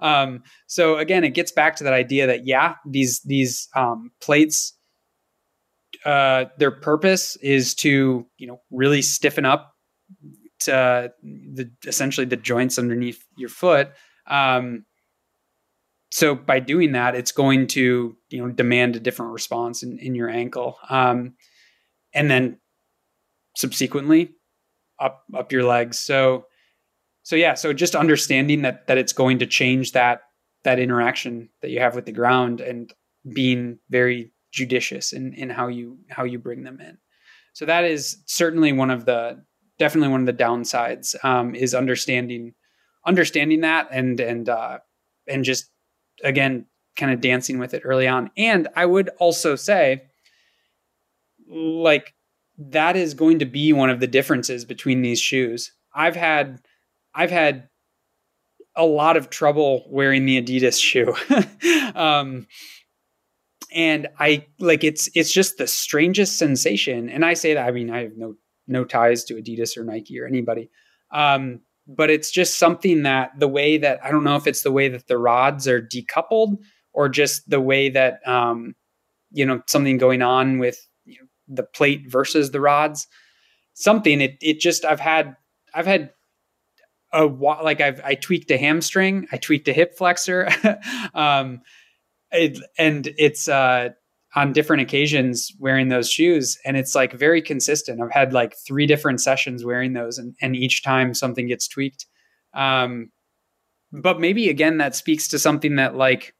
um, so again, it gets back to that idea that yeah, these these um, plates, uh, their purpose is to you know really stiffen up to, the essentially the joints underneath your foot. Um, so by doing that, it's going to you know demand a different response in, in your ankle, um, and then subsequently up up your legs. So so yeah, so just understanding that that it's going to change that that interaction that you have with the ground and being very judicious in in how you how you bring them in. So that is certainly one of the definitely one of the downsides um, is understanding understanding that and and uh, and just again kind of dancing with it early on. And I would also say like that is going to be one of the differences between these shoes. I've had I've had a lot of trouble wearing the Adidas shoe. um, and I like it's it's just the strangest sensation. And I say that I mean I have no no ties to Adidas or Nike or anybody. Um, but it's just something that the way that I don't know if it's the way that the rods are decoupled or just the way that um, you know something going on with the plate versus the rods. Something it it just i've had i've had a like i've i tweaked a hamstring i tweaked a hip flexor um it, and it's uh on different occasions wearing those shoes and it's like very consistent. I've had like three different sessions wearing those and, and each time something gets tweaked. Um, but maybe again that speaks to something that like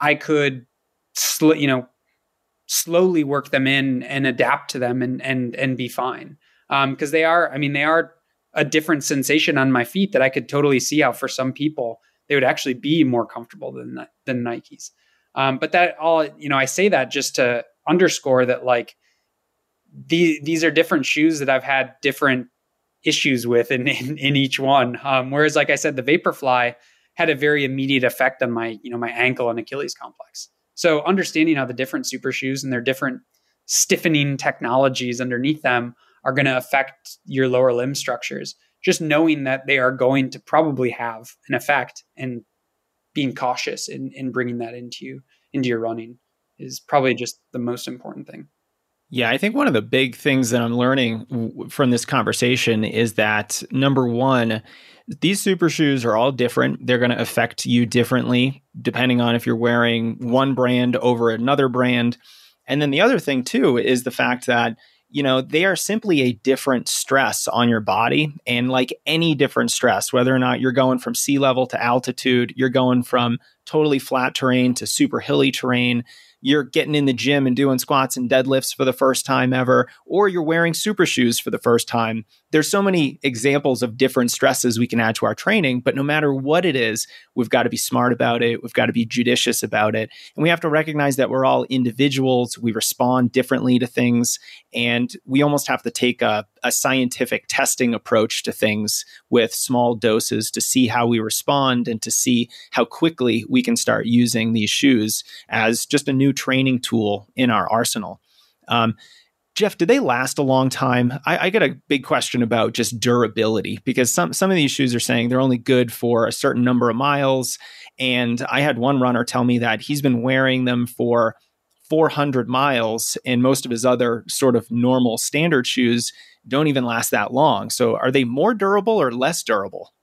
i could sl- you know slowly work them in and adapt to them and and and be fine because um, they are i mean they are a different sensation on my feet that i could totally see how for some people they would actually be more comfortable than than nikes um, but that all, you know, I say that just to underscore that like these these are different shoes that I've had different issues with in, in, in each one. Um, whereas, like I said, the Vaporfly had a very immediate effect on my, you know, my ankle and Achilles complex. So understanding how the different super shoes and their different stiffening technologies underneath them are going to affect your lower limb structures, just knowing that they are going to probably have an effect and being cautious in, in bringing that into you into your running is probably just the most important thing. Yeah, I think one of the big things that I'm learning from this conversation is that number one, these super shoes are all different. They're going to affect you differently depending on if you're wearing one brand over another brand. And then the other thing, too, is the fact that you know, they are simply a different stress on your body. And like any different stress, whether or not you're going from sea level to altitude, you're going from totally flat terrain to super hilly terrain, you're getting in the gym and doing squats and deadlifts for the first time ever, or you're wearing super shoes for the first time. There's so many examples of different stresses we can add to our training, but no matter what it is, we've got to be smart about it. We've got to be judicious about it. And we have to recognize that we're all individuals. We respond differently to things. And we almost have to take a, a scientific testing approach to things with small doses to see how we respond and to see how quickly we can start using these shoes as just a new training tool in our arsenal. Um, Geoff, do they last a long time? I, I, get a big question about just durability because some some of these shoes are saying they're only good for a certain number of miles. And I had one runner tell me that he's been wearing them for 400 miles, and most of his other sort of normal standard shoes don't even last that long. So, are they more durable or less durable?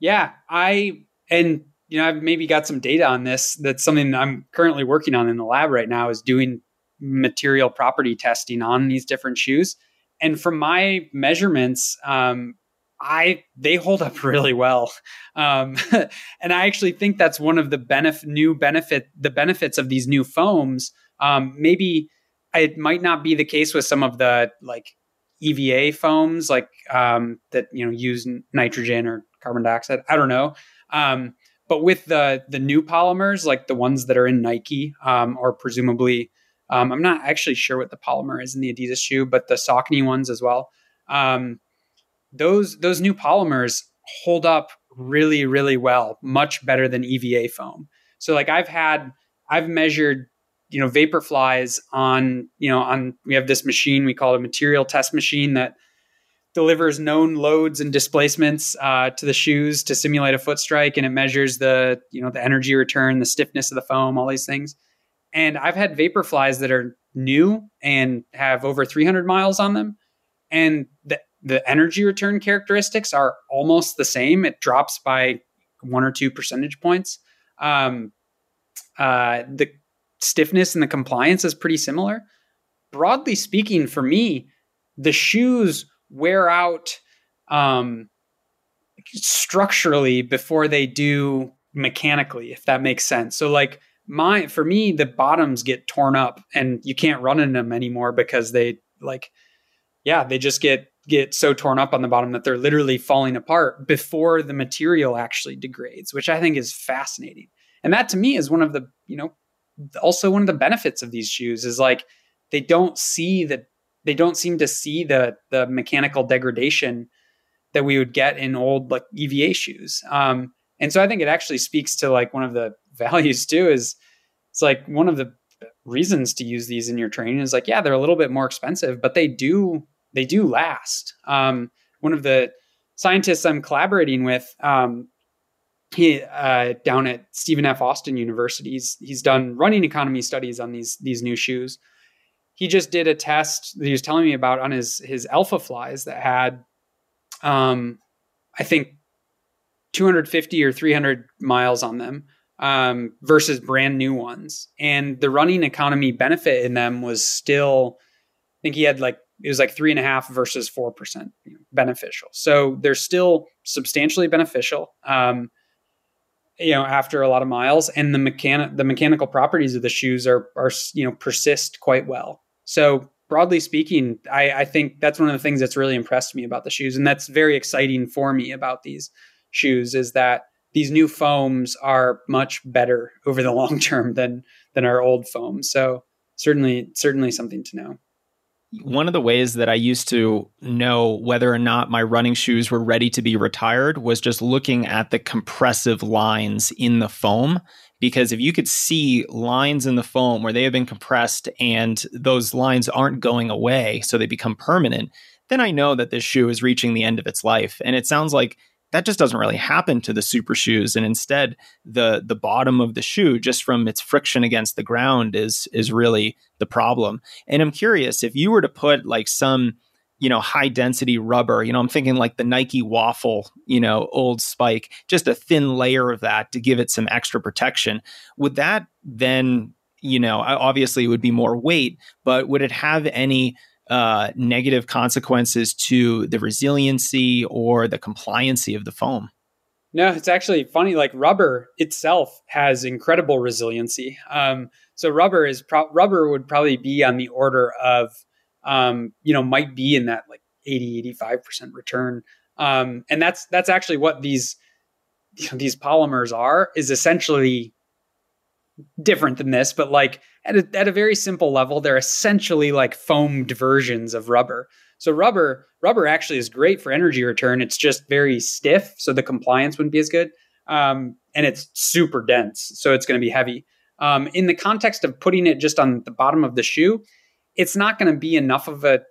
Yeah, I and you know I've maybe got some data on this. That's something I'm currently working on in the lab right now. Is doing material property testing on these different shoes. And from my measurements, um, I they hold up really well, um, and I actually think that's one of the benefit new benefit the benefits of these new foams. Um, maybe it might not be the case with some of the like EVA foams, like um, that you know use nitrogen or carbon dioxide. I don't know, um, but with the the new polymers, like the ones that are in Nike um, or presumably um, I'm not actually sure what the polymer is in the Adidas shoe, but the Saucony ones as well. Um, those those new polymers hold up really really well, much better than EVA foam. So like I've had I've measured you know Vaporflies on you know on we have this machine we call it a material test machine that delivers known loads and displacements uh, to the shoes to simulate a foot strike and it measures the you know the energy return the stiffness of the foam all these things and I've had Vaporflies that are new and have over 300 miles on them. And the, the energy return characteristics are almost the same. It drops by one or two percentage points. Um, uh, the stiffness and the compliance is pretty similar. Broadly speaking, for me, the shoes wear out um, structurally before they do mechanically, if that makes sense. So, like, my for me the bottoms get torn up and you can't run in them anymore because they like yeah they just get get so torn up on the bottom that they're literally falling apart before the material actually degrades which i think is fascinating and that to me is one of the you know also one of the benefits of these shoes is like they don't see that they don't seem to see the the mechanical degradation that we would get in old like eva shoes. Um and so i think it actually speaks to like one of the values too is it's like one of the reasons to use these in your training is like yeah they're a little bit more expensive but they do they do last. Um, one of the scientists i'm collaborating with um, he uh, down at stephen f. Austin university he's, he's done running economy studies on these these new shoes he just did a test that he was telling me about on his his Alphaflies that had um, i think 250 or 300 miles on them um, versus brand new ones. And the running economy benefit in them was still, I think he had like, it was like three and a half versus 4% beneficial. So they're still substantially beneficial. Um, you know, after a lot of miles and the mechanic, the mechanical properties of the shoes are, are, you know, persist quite well. So broadly speaking, I, I think that's one of the things that's really impressed me about the shoes. And that's very exciting for me about these shoes is that these new foams are much better over the long term than than our old foams. So certainly certainly something to know. One of the ways that I used to know whether or not my running shoes were ready to be retired was just looking at the compressive lines in the foam. Because if you could see lines in the foam where they have been compressed and those lines aren't going away, so they become permanent, then I know that this shoe is reaching the end of its life. And it sounds like that just doesn't really happen to the super shoes and instead the the bottom of the shoe just from its friction against the ground is is really the problem and i'm curious if you were to put like some you know high density rubber you know i'm thinking like the nike waffle you know old spike just a thin layer of that to give it some extra protection would that then you know obviously it would be more weight but would it have any uh, negative consequences to the resiliency or the compliancy of the foam. No, it's actually funny. Like rubber itself has incredible resiliency. Um, so rubber is pro- rubber would probably be on the order of, um, you know, might be in that like 80, 85 percent return. Um, and that's that's actually what these you know, these polymers are. Is essentially different than this, but like at a, at a very simple level, they're essentially like foamed versions of rubber. So rubber rubber actually is great for energy return. It's just very stiff, so the compliance wouldn't be as good, um, and it's super dense, so it's going to be heavy. Um, in the context of putting it just on the bottom of the shoe, it's not going to be enough of a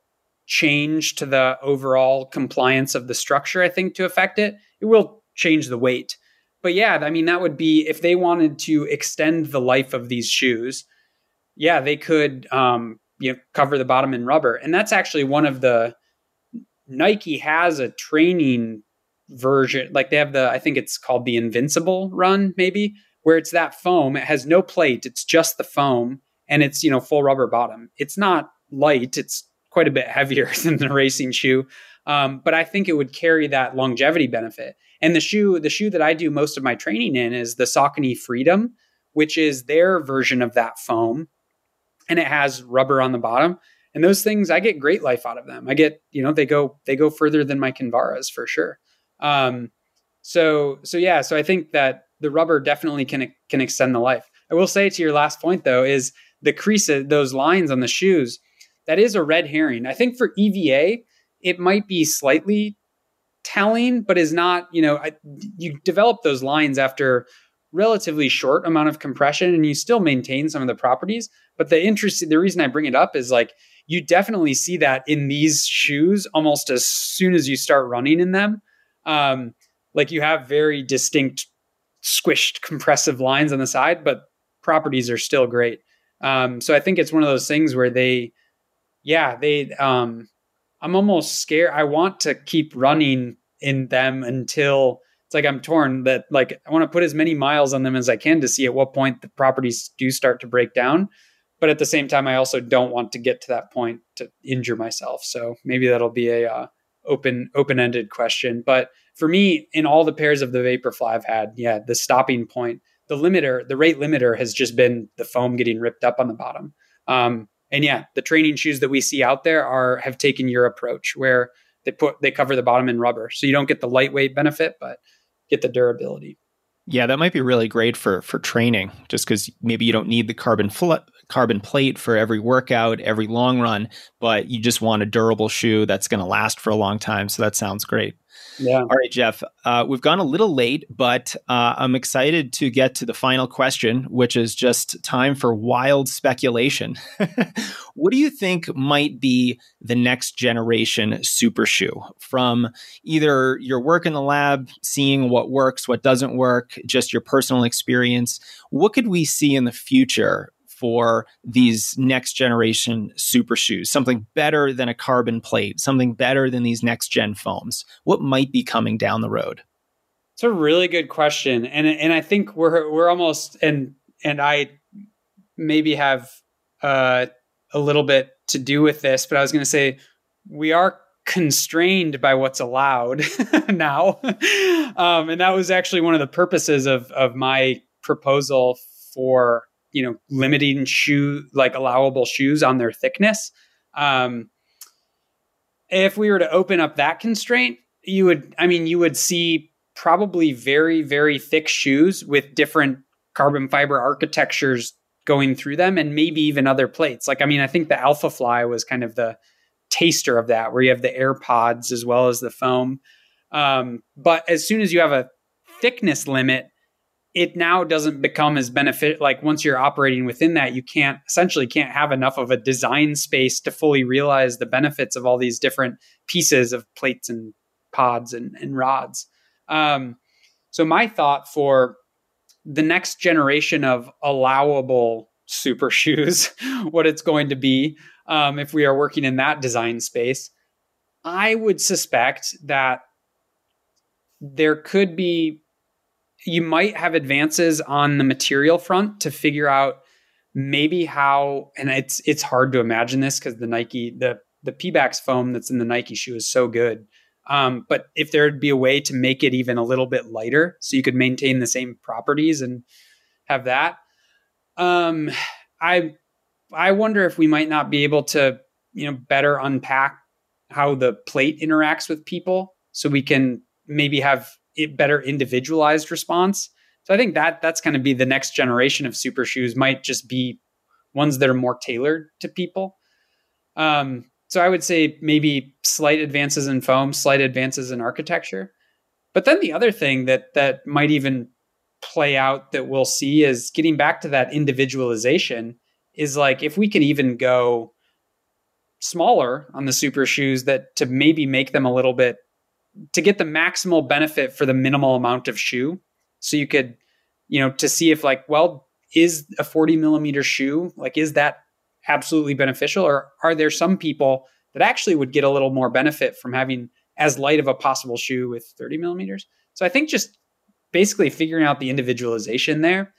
change to the overall compliance of the structure. I think to affect it, it will change the weight but yeah, I mean, that would be if they wanted to extend the life of these shoes. Yeah, they could, um, you know, cover the bottom in rubber, and that's actually one of the Nike has a training version. Like they have the, I think it's called the Invincible Run, maybe, where it's that foam. It has no plate; it's just the foam, and it's you know full rubber bottom. It's not light; it's quite a bit heavier than the racing shoe. Um, but I think it would carry that longevity benefit. And the shoe, the shoe that I do most of my training in is the Saucony Freedom, which is their version of that foam, and it has rubber on the bottom. And those things, I get great life out of them. I get, you know, they go they go further than my Kinvaras for sure. Um, so so yeah, so I think that the rubber definitely can can extend the life. I will say to your last point though is the crease, those lines on the shoes. That is a red herring. I think for EVA, it might be slightly telling, but is not, you know, I, you develop those lines after relatively short amount of compression and you still maintain some of the properties. But the interest, the reason I bring it up is like you definitely see that in these shoes almost as soon as you start running in them. Um, like you have very distinct squished compressive lines on the side, but properties are still great. Um, so I think it's one of those things where they, yeah, they, um, I'm almost scared. I want to keep running in them until it's like I'm torn that like I want to put as many miles on them as I can to see at what point the properties do start to break down. But at the same time, I also don't want to get to that point to injure myself. So maybe that'll be a uh, open open ended question. But for me, in all the pairs of the Vaporfly I've had, yeah, the stopping point, the limiter, the rate limiter has just been the foam getting ripped up on the bottom. Um, and yeah, the training shoes that we see out there are have taken your approach where they put they cover the bottom in rubber, so you don't get the lightweight benefit, but get the durability. Yeah, that might be really great for for training, just because maybe you don't need the carbon fl- carbon plate for every workout, every long run, but you just want a durable shoe that's going to last for a long time. So that sounds great. Yeah. All right, Geoff. Uh, we've gone a little late, but uh, I'm excited to get to the final question, which is just time for wild speculation. what do you think might be the next generation super shoe from either your work in the lab, seeing what works, what doesn't work, just your personal experience? What could we see in the future for these next generation super shoes, something better than a carbon plate, something better than these next gen foams? What might be coming down the road? It's a really good question, and and I think we're we're almost and and I maybe have uh, a little bit to do with this, but I was going to say we are constrained by what's allowed now, um, and that was actually one of the purposes of of my proposal for you know limiting shoe like allowable shoes on their thickness. Um, if we were to open up that constraint, you would, I mean, you would see probably very, very thick shoes with different carbon fiber architectures going through them and maybe even other plates. Like, I mean, I think the Alphafly was kind of the taster of that, where you have the AirPods as well as the foam. Um, but as soon as you have a thickness limit, it now doesn't become as benefit like once you're operating within that you can't essentially can't have enough of a design space to fully realize the benefits of all these different pieces of plates and pods and, and rods. Um, so my thought for the next generation of allowable super shoes, what it's going to be um, if we are working in that design space, I would suspect that there could be, you might have advances on the material front to figure out maybe how, and it's it's hard to imagine this because the Nike the the Pebax foam that's in the Nike shoe is so good. Um, but if there'd be a way to make it even a little bit lighter so you could maintain the same properties and have that, um, I I wonder if we might not be able to you know better unpack how the plate interacts with people so we can maybe have better individualized response. So I think that that's going to be the next generation of super shoes might just be ones that are more tailored to people. Um, so I would say maybe slight advances in foam, slight advances in architecture. But then the other thing that that might even play out that we'll see is getting back to that individualization is like if we can even go smaller on the super shoes that to maybe make them a little bit to get the maximal benefit for the minimal amount of shoe. So you could, you know, to see if like, well, is a 40 millimeter shoe, like, is that absolutely beneficial? Or are there some people that actually would get a little more benefit from having as light of a possible shoe with 30 millimeters? So I think just basically figuring out the individualization there.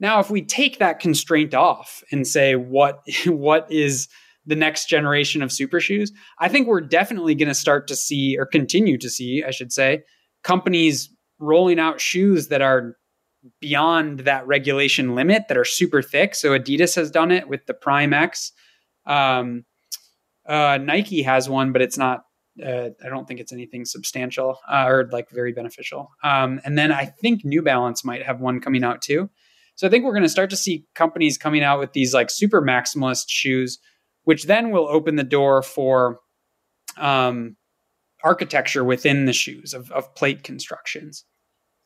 Now, if we take that constraint off and say what what is the next generation of super shoes, I think we're definitely going to start to see or continue to see, I should say, companies rolling out shoes that are beyond that regulation limit that are super thick. So Adidas has done it with the Prime X. Um, uh, Nike has one, but it's not. Uh, I don't think it's anything substantial uh, or like very beneficial. Um, and then I think New Balance might have one coming out too. So I think we're going to start to see companies coming out with these like super maximalist shoes, which then will open the door for um, architecture within the shoes of, of plate constructions.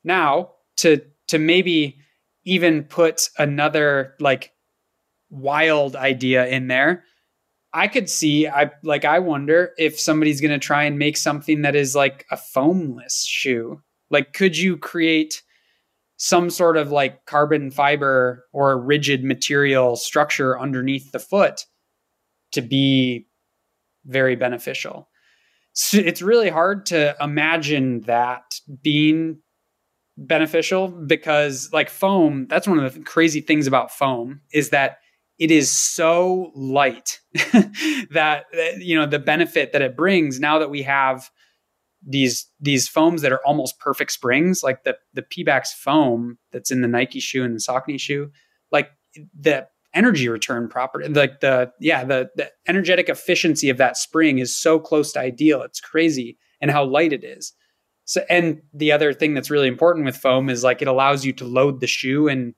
Now, to to maybe even put another like wild idea in there i could see i like i wonder if somebody's going to try and make something that is like a foamless shoe like could you create some sort of like carbon fiber or rigid material structure underneath the foot to be very beneficial. So it's really hard to imagine that being beneficial because like foam that's one of the crazy things about foam is that it is so light that you know the benefit that it brings now that we have these these foams that are almost perfect springs like the the Pebax foam that's in the Nike shoe and the Saucony shoe like the energy return property like the yeah the the energetic efficiency of that spring is so close to ideal it's crazy and how light it is so, and the other thing that's really important with foam is like it allows you to load the shoe in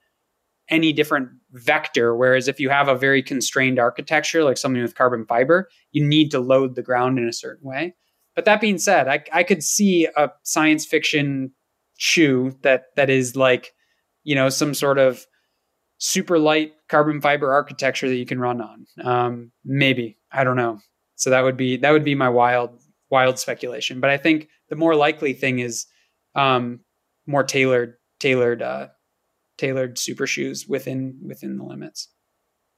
any different vector. Whereas if you have a very constrained architecture, like something with carbon fiber, you need to load the ground in a certain way. But that being said, I, I could see a science fiction shoe that that is like, you know, some sort of super light carbon fiber architecture that you can run on. Um, maybe I don't know. So that would be that would be my wild wild speculation. But I think the more likely thing is um, more tailored tailored uh, tailored super shoes within within the limits.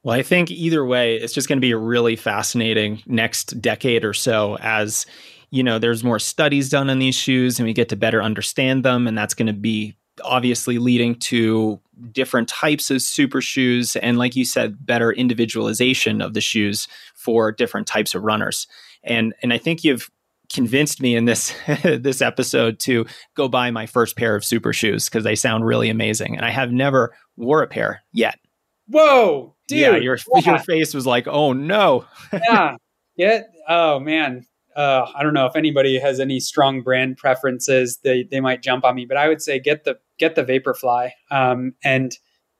Well, I think either way, it's just going to be a really fascinating next decade or so as you know, there's more studies done on these shoes and we get to better understand them. And that's going to be obviously leading to different types of super shoes. And like you said, better individualization of the shoes for different types of runners. And, and I think you've convinced me in this this episode to go buy my first pair of super shoes because they sound really amazing and i have never wore a pair yet whoa dude yeah your, yeah. your face was like oh no yeah yeah oh man uh, I don't know if anybody has any strong brand preferences. They they might jump on me, but I would say get the get the Vaporfly. Um, and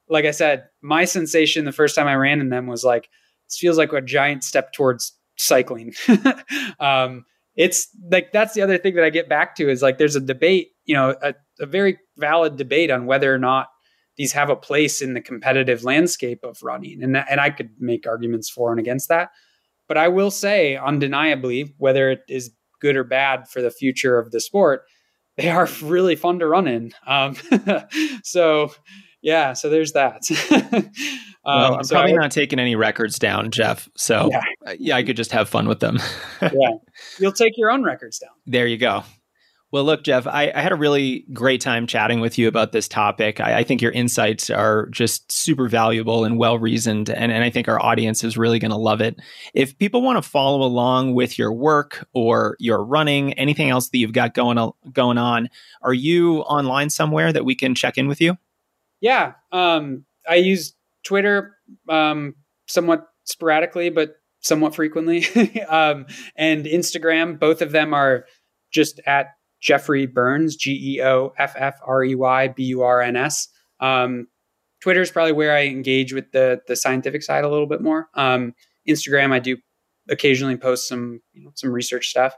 like I said, my sensation the first time I ran in them was like this feels like a giant step towards cycling. um, it's like that's the other thing that I get back to is like there's a debate, you know, a, a very valid debate on whether or not these have a place in the competitive landscape of running, and and I could make arguments for and against that. But I will say, undeniably, whether it is good or bad for the future of the sport, they are really fun to run in. Um, so, yeah, so there's that. um, well, I'm so probably not taking any records down, Geoff. So, yeah, yeah I could just have fun with them. yeah, you'll take your own records down. There you go. Well, look, Geoff, I, I, had a really great time chatting with you about this topic. I, I think your insights are just super valuable and well reasoned, and, and I think our audience is really going to love it. If people want to follow along with your work or your running, anything else that you've got going, going on, are you online somewhere that we can check in with you? Yeah. Um, I use Twitter um, somewhat sporadically, but somewhat frequently, um, and Instagram. Both of them are just at Geoffrey Burns, G E O F F R E Y B U R N S. Um, Twitter is probably where I engage with the the scientific side a little bit more. Um, Instagram, I do occasionally post some you know, some research stuff.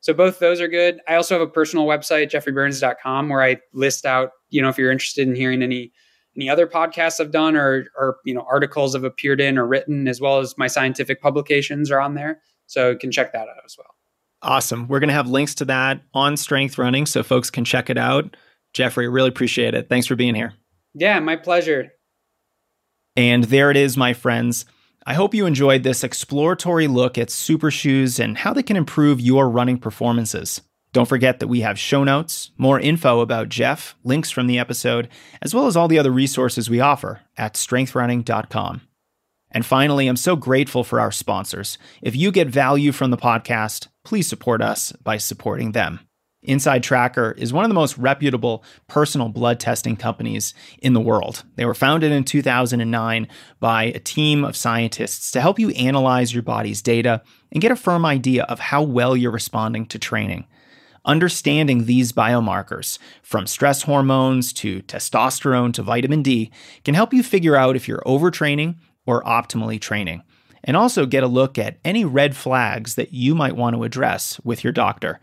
So both those are good. I also have a personal website, geoffreyburns.com, where I list out, you know, if you're interested in hearing any any other podcasts I've done or or you know articles I've appeared in or written, as well as my scientific publications are on there. So you can check that out as well. Awesome. We're going to have links to that on Strength Running so folks can check it out. Geoffrey, really appreciate it. Thanks for being here. Yeah, my pleasure. And there it is, my friends. I hope you enjoyed this exploratory look at super shoes and how they can improve your running performances. Don't forget that we have show notes, more info about Geoff, links from the episode, as well as all the other resources we offer at strengthrunning.com. And finally, I'm so grateful for our sponsors. If you get value from the podcast, please support us by supporting them. InsideTracker is one of the most reputable personal blood testing companies in the world. They were founded in 2009 by a team of scientists to help you analyze your body's data and get a firm idea of how well you're responding to training. Understanding these biomarkers, from stress hormones to testosterone to vitamin D, can help you figure out if you're overtraining or optimally training, and also get a look at any red flags that you might want to address with your doctor.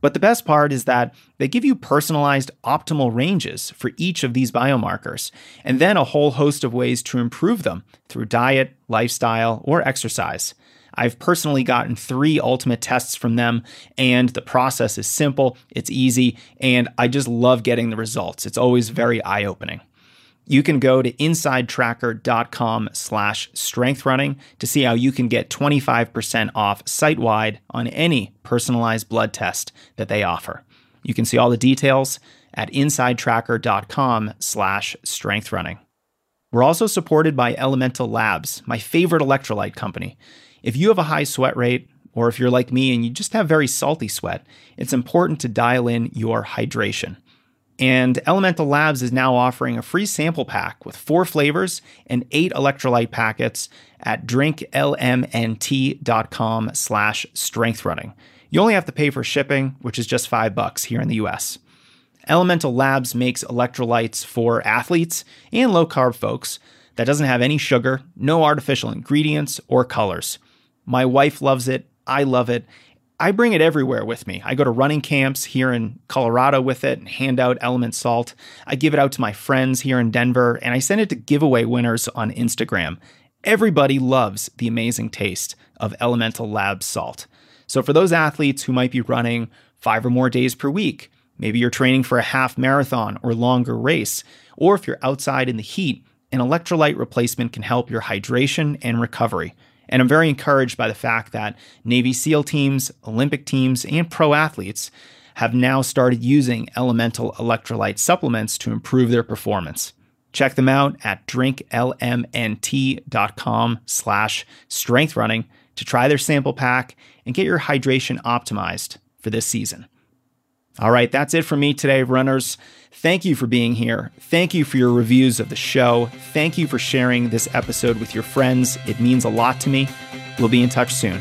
But the best part is that they give you personalized optimal ranges for each of these biomarkers, and then a whole host of ways to improve them through diet, lifestyle, or exercise. I've personally gotten three ultimate tests from them, and the process is simple, it's easy, and I just love getting the results. It's always very eye opening you can go to insidetracker.com slash strengthrunning to see how you can get 25% off site-wide on any personalized blood test that they offer. You can see all the details at insidetracker.com slash strengthrunning. We're also supported by Elemental Labs, my favorite electrolyte company. If you have a high sweat rate, or if you're like me and you just have very salty sweat, it's important to dial in your hydration. And Elemental Labs is now offering a free sample pack with four flavors and eight electrolyte packets at drinklmnt.com slash strengthrunning. You only have to pay for shipping, which is just five bucks here in the US. Elemental Labs makes electrolytes for athletes and low carb folks that doesn't have any sugar, no artificial ingredients, or colors. My wife loves it. I love it. I bring it everywhere with me. I go to running camps here in Colorado with it and hand out Element Salt. I give it out to my friends here in Denver and I send it to giveaway winners on Instagram. Everybody loves the amazing taste of Elemental Lab salt. So, for those athletes who might be running five or more days per week, maybe you're training for a half marathon or longer race, or if you're outside in the heat, an electrolyte replacement can help your hydration and recovery. And I'm very encouraged by the fact that Navy SEAL teams, Olympic teams, and pro athletes have now started using elemental electrolyte supplements to improve their performance. Check them out at drinklmnt.com slash strengthrunning to try their sample pack and get your hydration optimized for this season. All right, that's it for me today, runners. Thank you for being here. Thank you for your reviews of the show. Thank you for sharing this episode with your friends. It means a lot to me. We'll be in touch soon.